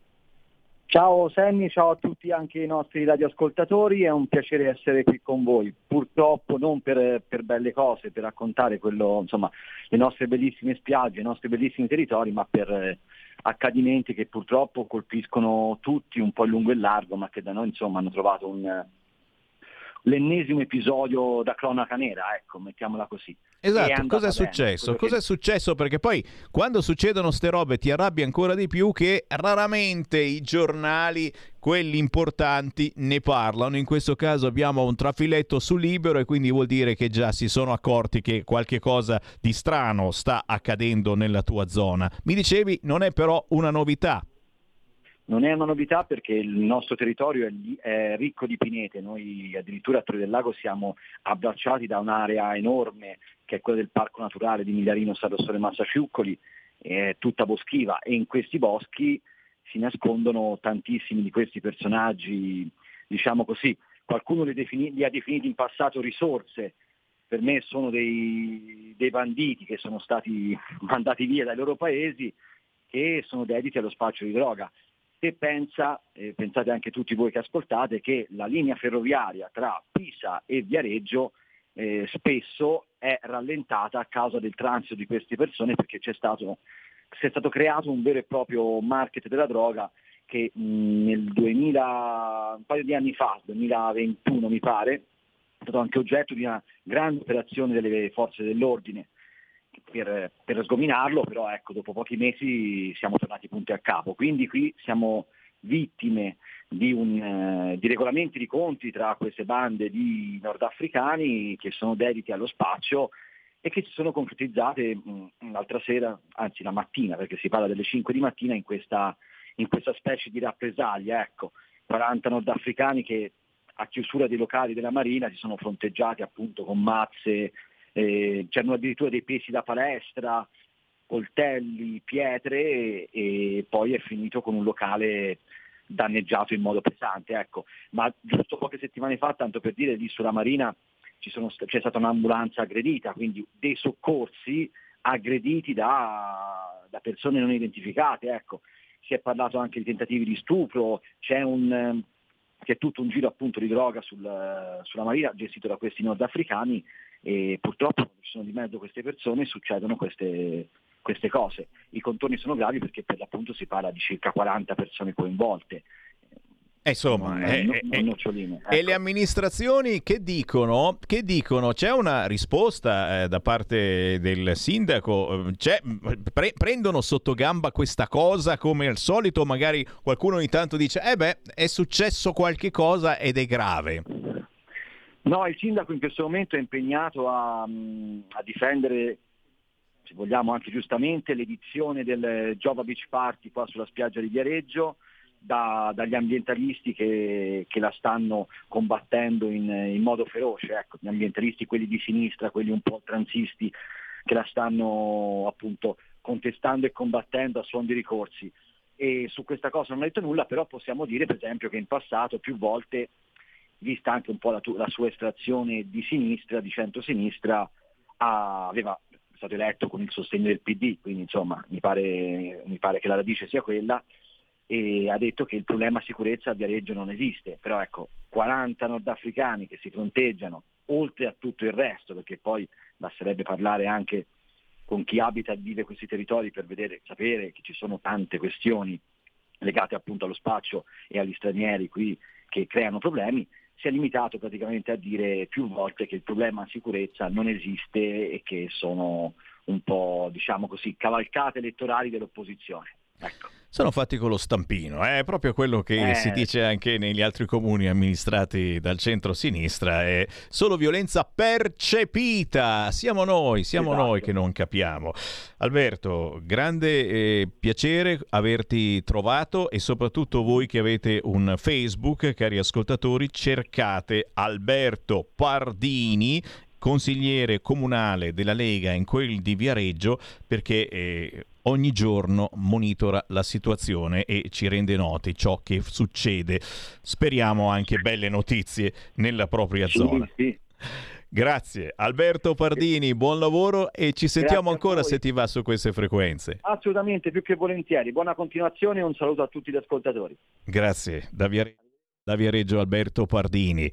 Ciao Sammy, ciao a tutti anche i nostri radioascoltatori, è un piacere essere qui con voi. Purtroppo non per, per belle cose, per raccontare quello, insomma, le nostre bellissime spiagge, i nostri bellissimi territori, ma per eh, accadimenti che purtroppo colpiscono tutti un po' in lungo e largo, ma che da noi insomma hanno trovato un, l'ennesimo episodio da cronaca nera, ecco, mettiamola così. Esatto, cosa è successo? Cosa è successo? Perché poi quando succedono ste robe ti arrabbi ancora di più che raramente i giornali, quelli importanti, ne parlano. In questo caso abbiamo un trafiletto su Libero e quindi vuol dire che già si sono accorti che qualche cosa di strano sta accadendo nella tua zona. Mi dicevi, non è però una novità. Non è una novità perché il nostro territorio è, è ricco di pinete, noi addirittura a Torre del Lago siamo abbracciati da un'area enorme che è quella del Parco Naturale di Migliarino Sole Massaciuccoli, è tutta boschiva e in questi boschi si nascondono tantissimi di questi personaggi, diciamo così, qualcuno li, defini- li ha definiti in passato risorse, per me sono dei, dei banditi che sono stati mandati via dai loro paesi che sono dediti allo spaccio di droga se pensa, eh, pensate anche tutti voi che ascoltate, che la linea ferroviaria tra Pisa e Viareggio eh, spesso è rallentata a causa del transito di queste persone perché c'è stato, c'è stato creato un vero e proprio market della droga che mh, nel 2000, un paio di anni fa, 2021 mi pare, è stato anche oggetto di una grande operazione delle forze dell'ordine per, per sgominarlo, però ecco, dopo pochi mesi siamo tornati punti a capo. Quindi qui siamo vittime di, un, eh, di, regolamenti di conti tra queste bande di nordafricani che sono dediti allo spaccio e che si sono concretizzate mh, l'altra sera, anzi la mattina, perché si parla delle 5 di mattina in questa, in questa specie di rappresaglia. Ecco, 40 nordafricani che a chiusura dei locali della Marina si sono fronteggiati appunto con mazze, eh, c'erano addirittura dei pesi da palestra, coltelli, pietre e, poi è finito con un locale danneggiato in modo pesante. Ecco. Ma giusto poche settimane fa, tanto per dire, lì sulla Marina sono, c'è stata un'ambulanza aggredita, quindi dei soccorsi aggrediti da, da persone non identificate. Ecco. Si è parlato anche di tentativi di stupro, c'è, un, c'è tutto un giro appunto di droga sul, sulla Marina gestito da questi nordafricani e purtroppo quando ci sono di mezzo queste persone succedono queste, queste cose. I contorni sono gravi perché per l'appunto si parla di circa 40 persone coinvolte. Eh, insomma, non, eh, non, eh, non ecco. e le amministrazioni che dicono? Che dicono? C'è una risposta eh, da parte del sindaco? Pre- prendono sotto gamba questa cosa come al solito? Magari qualcuno ogni tanto dice, eh beh, è successo qualche cosa ed è grave. No, il sindaco in questo momento è impegnato a, a difendere se vogliamo anche giustamente, l'edizione del Jova Beach Party qua sulla spiaggia di Viareggio, da, dagli ambientalisti che, che, la stanno combattendo in, in modo feroce, ecco, gli ambientalisti, quelli di sinistra, quelli un po' transisti, che la stanno appunto contestando e combattendo a suon di ricorsi. E su questa cosa non ho detto nulla, però possiamo dire per esempio che in passato più volte, vista anche un po' la, la sua estrazione di sinistra, di centro-sinistra, aveva stato eletto con il sostegno del PD, quindi insomma mi pare, mi pare che la radice sia quella, e ha detto che il problema sicurezza a Viareggio non esiste, però ecco, 40 nordafricani che si fronteggiano, oltre a tutto il resto, perché poi basterebbe parlare anche con chi abita e vive questi territori per vedere, sapere che ci sono tante questioni legate appunto allo spaccio e agli stranieri qui che creano problemi, si è limitato praticamente a dire più volte che il problema sicurezza non esiste e che sono un po' diciamo così cavalcate elettorali dell'opposizione. Ecco. Sono fatti con lo stampino, è proprio quello che eh. si dice anche negli altri comuni amministrati dal centro-sinistra, è solo violenza percepita, siamo noi, siamo esatto. noi che non capiamo. Alberto, grande eh, piacere averti trovato e soprattutto voi che avete un Facebook, cari ascoltatori, cercate Alberto Pardini consigliere comunale della Lega in quel di Viareggio perché eh, ogni giorno monitora la situazione e ci rende noti ciò che succede. Speriamo anche belle notizie nella propria sì, zona. Sì. Grazie Alberto Pardini, buon lavoro e ci sentiamo ancora se ti va su queste frequenze. Assolutamente, più che volentieri. Buona continuazione e un saluto a tutti gli ascoltatori. Grazie, da Viareggio, da Viareggio Alberto Pardini.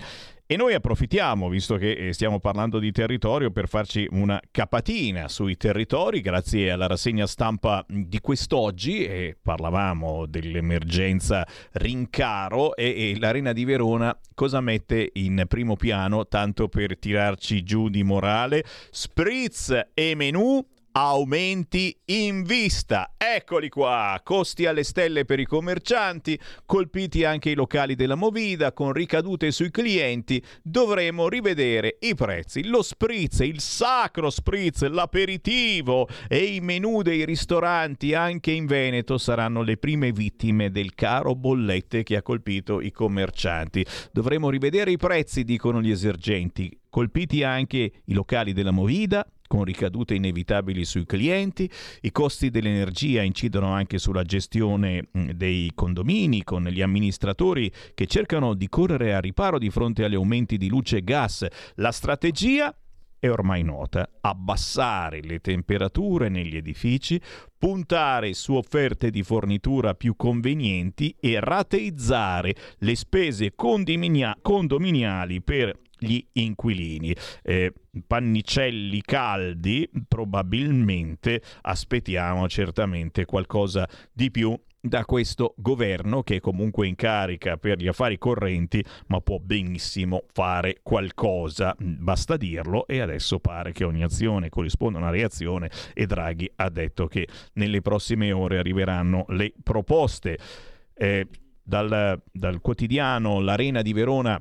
E noi approfittiamo, visto che eh, stiamo parlando di territorio, per farci una capatina sui territori, grazie alla rassegna stampa di quest'oggi, e parlavamo dell'emergenza rincaro e, e l'Arena di Verona cosa mette in primo piano, tanto per tirarci giù di morale, spritz e menù aumenti in vista. Eccoli qua, costi alle stelle per i commercianti, colpiti anche i locali della Movida con ricadute sui clienti, dovremo rivedere i prezzi. Lo spritz, il sacro spritz, l'aperitivo e i menù dei ristoranti anche in Veneto saranno le prime vittime del caro bollette che ha colpito i commercianti. Dovremo rivedere i prezzi, dicono gli esergenti, colpiti anche i locali della Movida, con ricadute inevitabili sui clienti, i costi dell'energia incidono anche sulla gestione dei condomini con gli amministratori che cercano di correre a riparo di fronte agli aumenti di luce e gas. La strategia è ormai nota, abbassare le temperature negli edifici, puntare su offerte di fornitura più convenienti e rateizzare le spese condominiali per gli inquilini. Eh, pannicelli caldi, probabilmente aspettiamo certamente qualcosa di più da questo governo che è comunque in carica per gli affari correnti ma può benissimo fare qualcosa basta dirlo e adesso pare che ogni azione corrisponda a una reazione e Draghi ha detto che nelle prossime ore arriveranno le proposte eh, dal, dal quotidiano L'Arena di Verona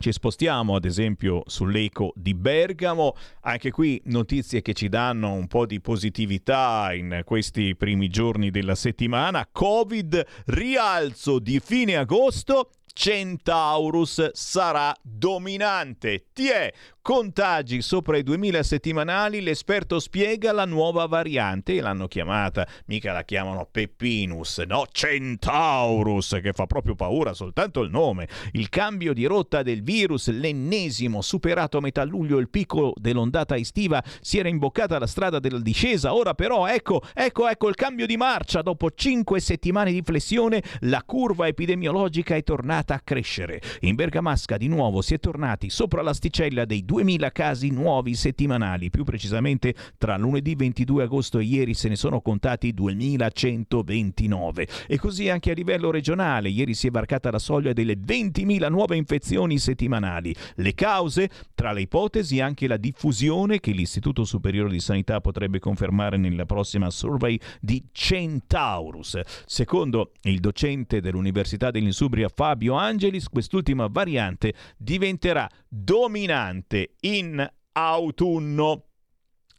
ci spostiamo ad esempio sull'eco di Bergamo, anche qui notizie che ci danno un po' di positività in questi primi giorni della settimana. Covid, rialzo di fine agosto Centaurus sarà dominante. Ti è contagi sopra i 2000 settimanali, l'esperto spiega la nuova variante e l'hanno chiamata, mica la chiamano Peppinus, no, Centaurus, che fa proprio paura soltanto il nome. Il cambio di rotta del virus, l'ennesimo, superato a metà luglio il picco dell'ondata estiva, si era imboccata la strada della discesa, ora però ecco, ecco, ecco il cambio di marcia, dopo 5 settimane di flessione, la curva epidemiologica è tornata a crescere. In Bergamasca di nuovo si è tornati sopra l'asticella dei 2.000 casi nuovi settimanali, più precisamente tra lunedì 22 agosto e ieri se ne sono contati 2.129. E così anche a livello regionale, ieri si è varcata la soglia delle 20.000 nuove infezioni settimanali. Le cause? Tra le ipotesi anche la diffusione che l'Istituto Superiore di Sanità potrebbe confermare nella prossima survey di Centaurus. Secondo il docente dell'Università dell'Insubria Fabio Angelis, quest'ultima variante diventerà dominante in autunno.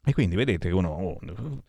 E quindi vedete che uno oh,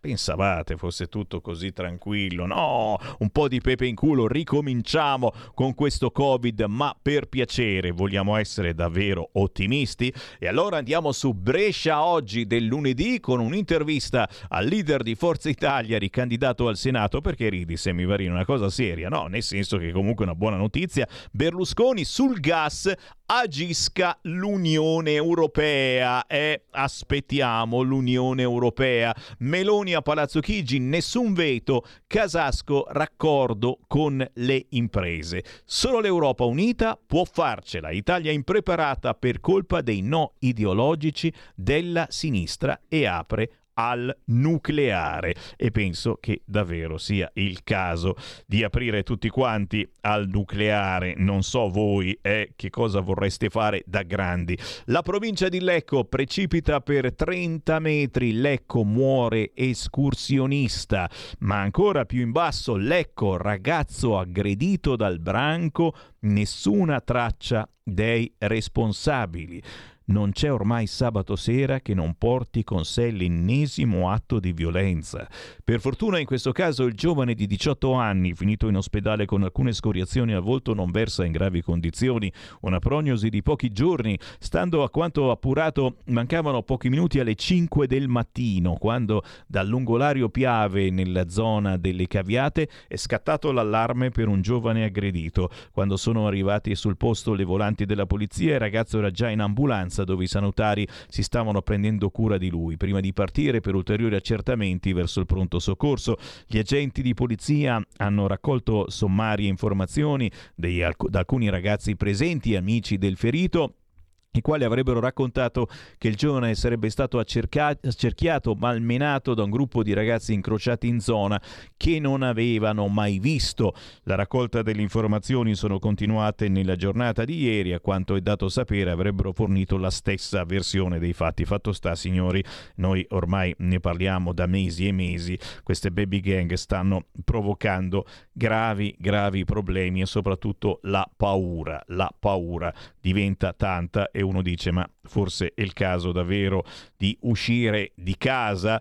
pensavate fosse tutto così tranquillo, no, un po' di pepe in culo, ricominciamo con questo Covid, ma per piacere vogliamo essere davvero ottimisti? E allora andiamo su Brescia oggi del lunedì con un'intervista al leader di Forza Italia ricandidato al Senato, perché ridi se mi varino una cosa seria, no, nel senso che comunque una buona notizia, Berlusconi sul gas agisca l'Unione Europea e aspettiamo l'Unione Europea. Meloni a Palazzo Chigi, nessun veto, Casasco raccordo con le imprese. Solo l'Europa unita può farcela. Italia impreparata per colpa dei no ideologici della sinistra e apre al nucleare e penso che davvero sia il caso di aprire tutti quanti al nucleare. Non so voi eh, che cosa vorreste fare da grandi. La provincia di Lecco precipita per 30 metri, Lecco muore escursionista, ma ancora più in basso Lecco ragazzo aggredito dal branco, nessuna traccia dei responsabili. Non c'è ormai sabato sera che non porti con sé l'ennesimo atto di violenza. Per fortuna in questo caso il giovane di 18 anni, finito in ospedale con alcune scoriazioni al volto, non versa in gravi condizioni. Una prognosi di pochi giorni, stando a quanto appurato mancavano pochi minuti alle 5 del mattino, quando dal lungolario Piave, nella zona delle Caviate, è scattato l'allarme per un giovane aggredito. Quando sono arrivati sul posto le volanti della polizia, il ragazzo era già in ambulanza ambulanza dove i sanitari si stavano prendendo cura di lui, prima di partire per ulteriori accertamenti verso il pronto soccorso. Gli agenti di polizia hanno raccolto sommarie informazioni dei, da alcuni ragazzi presenti, amici del ferito, i quali avrebbero raccontato che il giovane sarebbe stato accerchiato, malmenato da un gruppo di ragazzi incrociati in zona che non avevano mai visto. La raccolta delle informazioni sono continuate nella giornata di ieri, a quanto è dato sapere avrebbero fornito la stessa versione dei fatti. Fatto sta, signori, noi ormai ne parliamo da mesi e mesi, queste baby gang stanno provocando gravi, gravi problemi e soprattutto la paura. La paura diventa tanta e uno dice ma forse è il caso davvero di uscire di casa.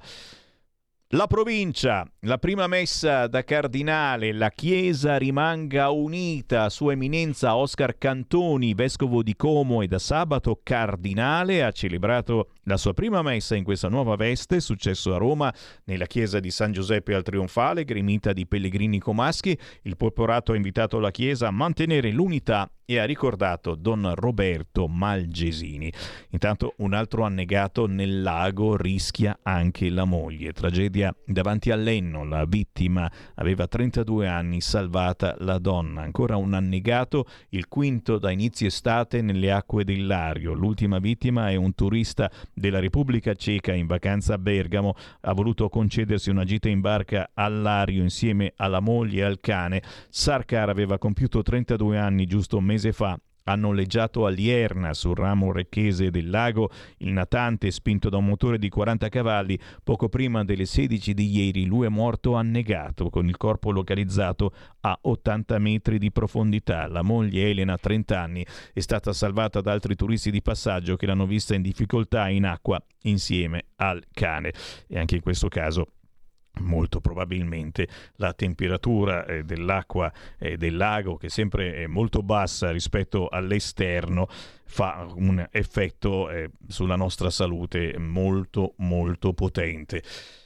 La provincia, la prima messa da cardinale, la Chiesa rimanga unita, Sua Eminenza Oscar Cantoni, vescovo di Como e da sabato cardinale, ha celebrato la sua prima messa in questa nuova veste, successo a Roma, nella chiesa di San Giuseppe al Trionfale, gremita di pellegrini comaschi. Il porporato ha invitato la Chiesa a mantenere l'unità e ha ricordato Don Roberto Malgesini. Intanto un altro annegato nel lago rischia anche la moglie. Tragedia Puglia, davanti all'Enno, la vittima aveva 32 anni, salvata la donna. Ancora un annegato, il quinto da inizio estate nelle acque del Lario. L'ultima vittima è un turista della Repubblica Ceca in vacanza a Bergamo. Ha voluto concedersi una gita in barca al Lario insieme alla moglie e al cane. Sarkar aveva compiuto 32 anni giusto un mese fa ha noleggiato a Lierna sul ramo recchese del lago il natante spinto da un motore di 40 cavalli. Poco prima delle 16 di ieri lui è morto annegato con il corpo localizzato a 80 metri di profondità. La moglie Elena, 30 anni, è stata salvata da altri turisti di passaggio che l'hanno vista in difficoltà in acqua insieme al cane. E anche in questo caso molto probabilmente la temperatura eh, dell'acqua eh, del lago che sempre è molto bassa rispetto all'esterno fa un effetto eh, sulla nostra salute molto molto potente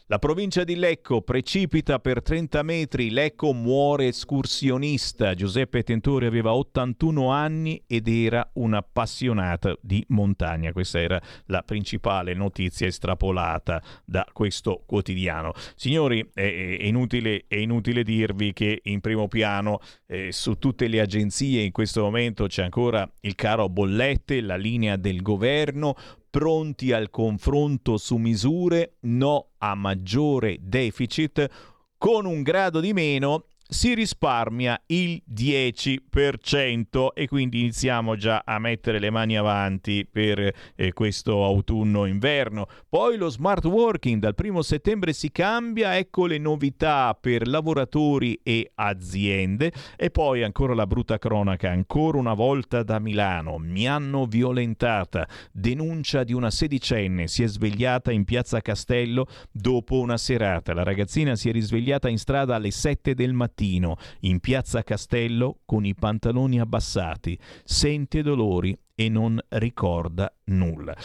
la provincia di Lecco precipita per 30 metri, Lecco muore escursionista. Giuseppe Tentori aveva 81 anni ed era un'appassionata di montagna. Questa era la principale notizia estrapolata da questo quotidiano. Signori, è, è, inutile, è inutile, dirvi che in primo piano eh, su tutte le agenzie in questo momento c'è ancora il caro bollette, la linea del governo pronti al confronto su misure, no a maggiore deficit, con un grado di meno si risparmia il 10% e quindi iniziamo già a mettere le mani avanti per eh, questo autunno-inverno. Poi lo smart working dal primo settembre si cambia, ecco le novità per lavoratori e aziende. E poi ancora la brutta cronaca, ancora una volta da Milano, mi hanno violentata, denuncia di una sedicenne, si è svegliata in piazza Castello dopo una serata, la ragazzina si è risvegliata in strada alle 7 del mattino mattino in piazza Castello con i pantaloni abbassati, sente dolori e non ricorda nulla.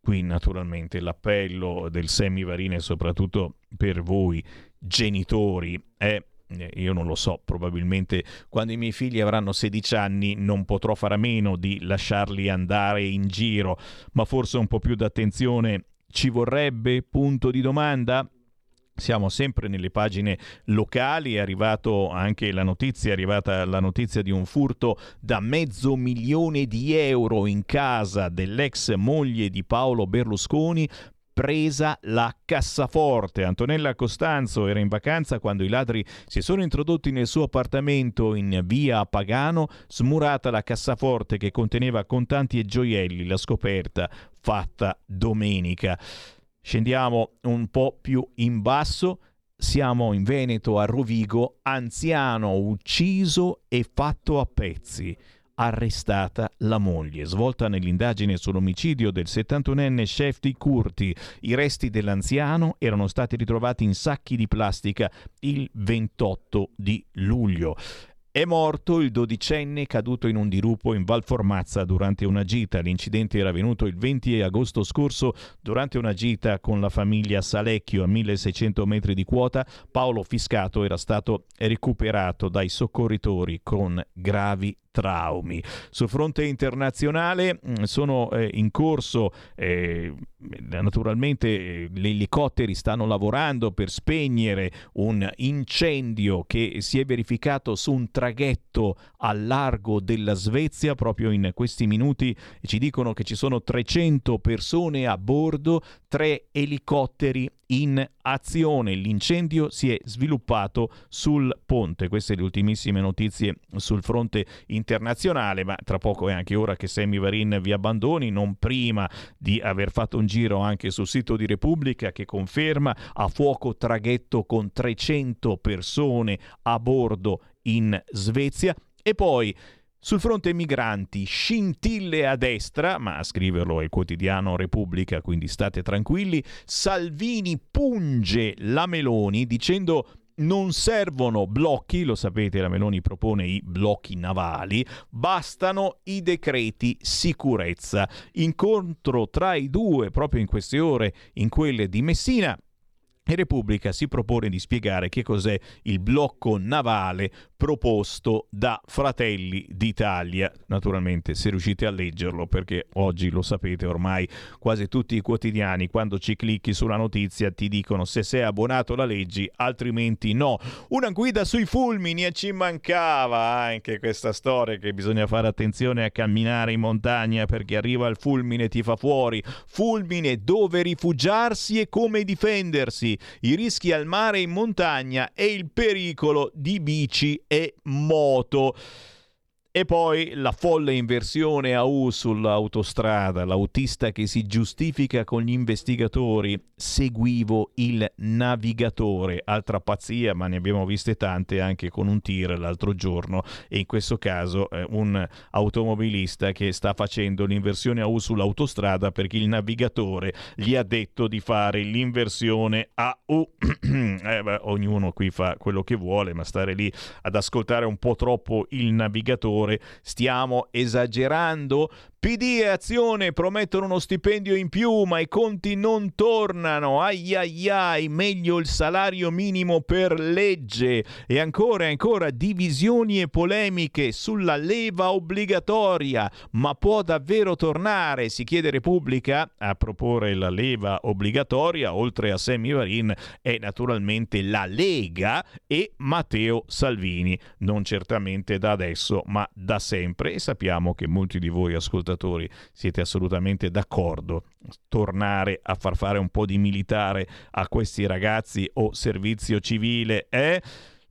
Qui naturalmente l'appello del semivarine, soprattutto per voi genitori, è eh, io non lo so, probabilmente quando i miei figli avranno 16 anni non potrò fare a meno di lasciarli andare in giro, ma forse un po' più d'attenzione ci vorrebbe? Punto di domanda? Siamo sempre nelle pagine locali, è arrivato anche la notizia, è arrivata la notizia di un furto da mezzo milione di euro in casa dell'ex moglie di Paolo Berlusconi presa la cassaforte. Antonella Costanzo era in vacanza quando i ladri si sono introdotti nel suo appartamento in via Pagano, smurata la cassaforte che conteneva contanti e gioielli, la scoperta fatta domenica. Scendiamo un po' più in basso. Siamo in Veneto, a Rovigo, anziano ucciso e fatto a pezzi. Arrestata la moglie. Svolta nell'indagine sull'omicidio del 71enne chef di Curti, i resti dell'anziano erano stati ritrovati in sacchi di plastica il 28 di luglio. È morto il dodicenne caduto in un dirupo in Val Formazza durante una gita. L'incidente era avvenuto il 20 agosto scorso durante una gita con la famiglia Salecchio a 1600 metri di quota. Paolo Fiscato era stato recuperato dai soccorritori con gravi traumi. Sul fronte internazionale mm, sono eh, in corso, eh, naturalmente eh, gli elicotteri stanno lavorando per spegnere un incendio che si è verificato su un traghetto al largo della Svezia proprio in questi minuti ci dicono che ci sono 300 persone a bordo, tre elicotteri in azione. L'incendio si è sviluppato sul ponte. Queste le ultimissime notizie sul fronte internazionale, ma tra poco è anche ora che Sammy Varin vi abbandoni, non prima di aver fatto un giro anche sul sito di Repubblica che conferma a fuoco traghetto con 300 persone a bordo in Svezia e poi sul fronte migranti, scintille a destra, ma a scriverlo è il quotidiano Repubblica, quindi state tranquilli. Salvini punge la Meloni dicendo non servono blocchi, lo sapete, la Meloni propone i blocchi navali, bastano i decreti sicurezza. Incontro tra i due proprio in queste ore, in quelle di Messina e Repubblica si propone di spiegare che cos'è il blocco navale proposto da Fratelli d'Italia. Naturalmente se riuscite a leggerlo perché oggi lo sapete ormai quasi tutti i quotidiani quando ci clicchi sulla notizia ti dicono se sei abbonato la leggi altrimenti no. Una guida sui fulmini e ci mancava anche questa storia che bisogna fare attenzione a camminare in montagna perché arriva il fulmine e ti fa fuori. Fulmine dove rifugiarsi e come difendersi i rischi al mare in montagna e il pericolo di bici e moto. E poi la folle inversione a U sull'autostrada, l'autista che si giustifica con gli investigatori, seguivo il navigatore, altra pazzia, ma ne abbiamo viste tante anche con un tir l'altro giorno. E in questo caso eh, un automobilista che sta facendo l'inversione a U sull'autostrada perché il navigatore gli ha detto di fare l'inversione a U. eh, beh, ognuno qui fa quello che vuole, ma stare lì ad ascoltare un po' troppo il navigatore Stiamo esagerando? PD e Azione promettono uno stipendio in più, ma i conti non tornano. Ai ai ai, meglio il salario minimo per legge. E ancora e ancora divisioni e polemiche sulla leva obbligatoria. Ma può davvero tornare? Si chiede Repubblica a proporre la leva obbligatoria, oltre a Semi Varin, è naturalmente la Lega e Matteo Salvini. Non certamente da adesso, ma da sempre. E sappiamo che molti di voi ascoltatori ascoltatori siete assolutamente d'accordo tornare a far fare un po' di militare a questi ragazzi o servizio civile, eh?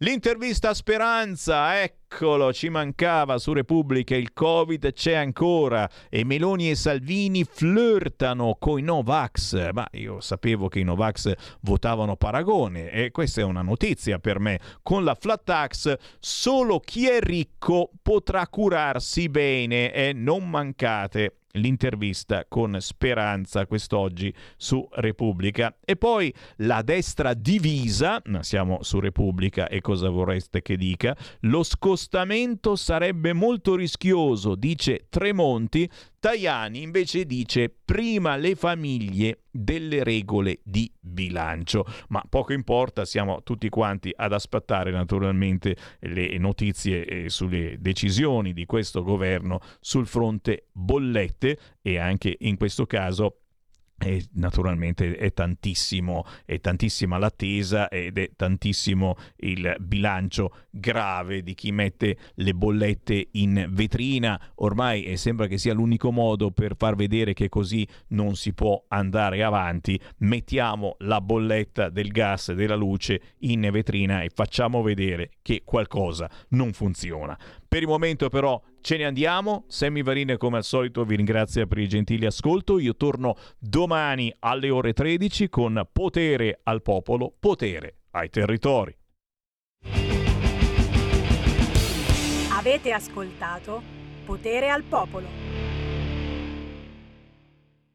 L'intervista a Speranza, eccolo, ci mancava su Repubblica, il Covid c'è ancora e Meloni e Salvini flirtano con i Novax. Ma io sapevo che i Novax votavano Paragone e questa è una notizia per me. Con la flat tax solo chi è ricco potrà curarsi bene e non mancate l'intervista con Speranza quest'oggi su Repubblica. E poi la destra divisa, siamo su Repubblica e cosa vorreste che dica, lo scostamento sarebbe molto rischioso, dice Tremonti, Tajani invece dice prima le famiglie delle regole di bilancio. Ma poco importa, siamo tutti quanti ad aspettare naturalmente le notizie eh, sulle decisioni di questo governo sul fronte bollette e anche in questo caso e naturalmente è tantissimo, è tantissima l'attesa ed è tantissimo il bilancio grave di chi mette le bollette in vetrina. Ormai sembra che sia l'unico modo per far vedere che così non si può andare avanti. Mettiamo la bolletta del gas e della luce in vetrina e facciamo vedere che qualcosa non funziona. Per il momento però ce ne andiamo. Sammy Varine come al solito vi ringrazia per il gentile ascolto. Io torno domani alle ore 13 con Potere al popolo, potere ai territori. Avete ascoltato Potere al popolo.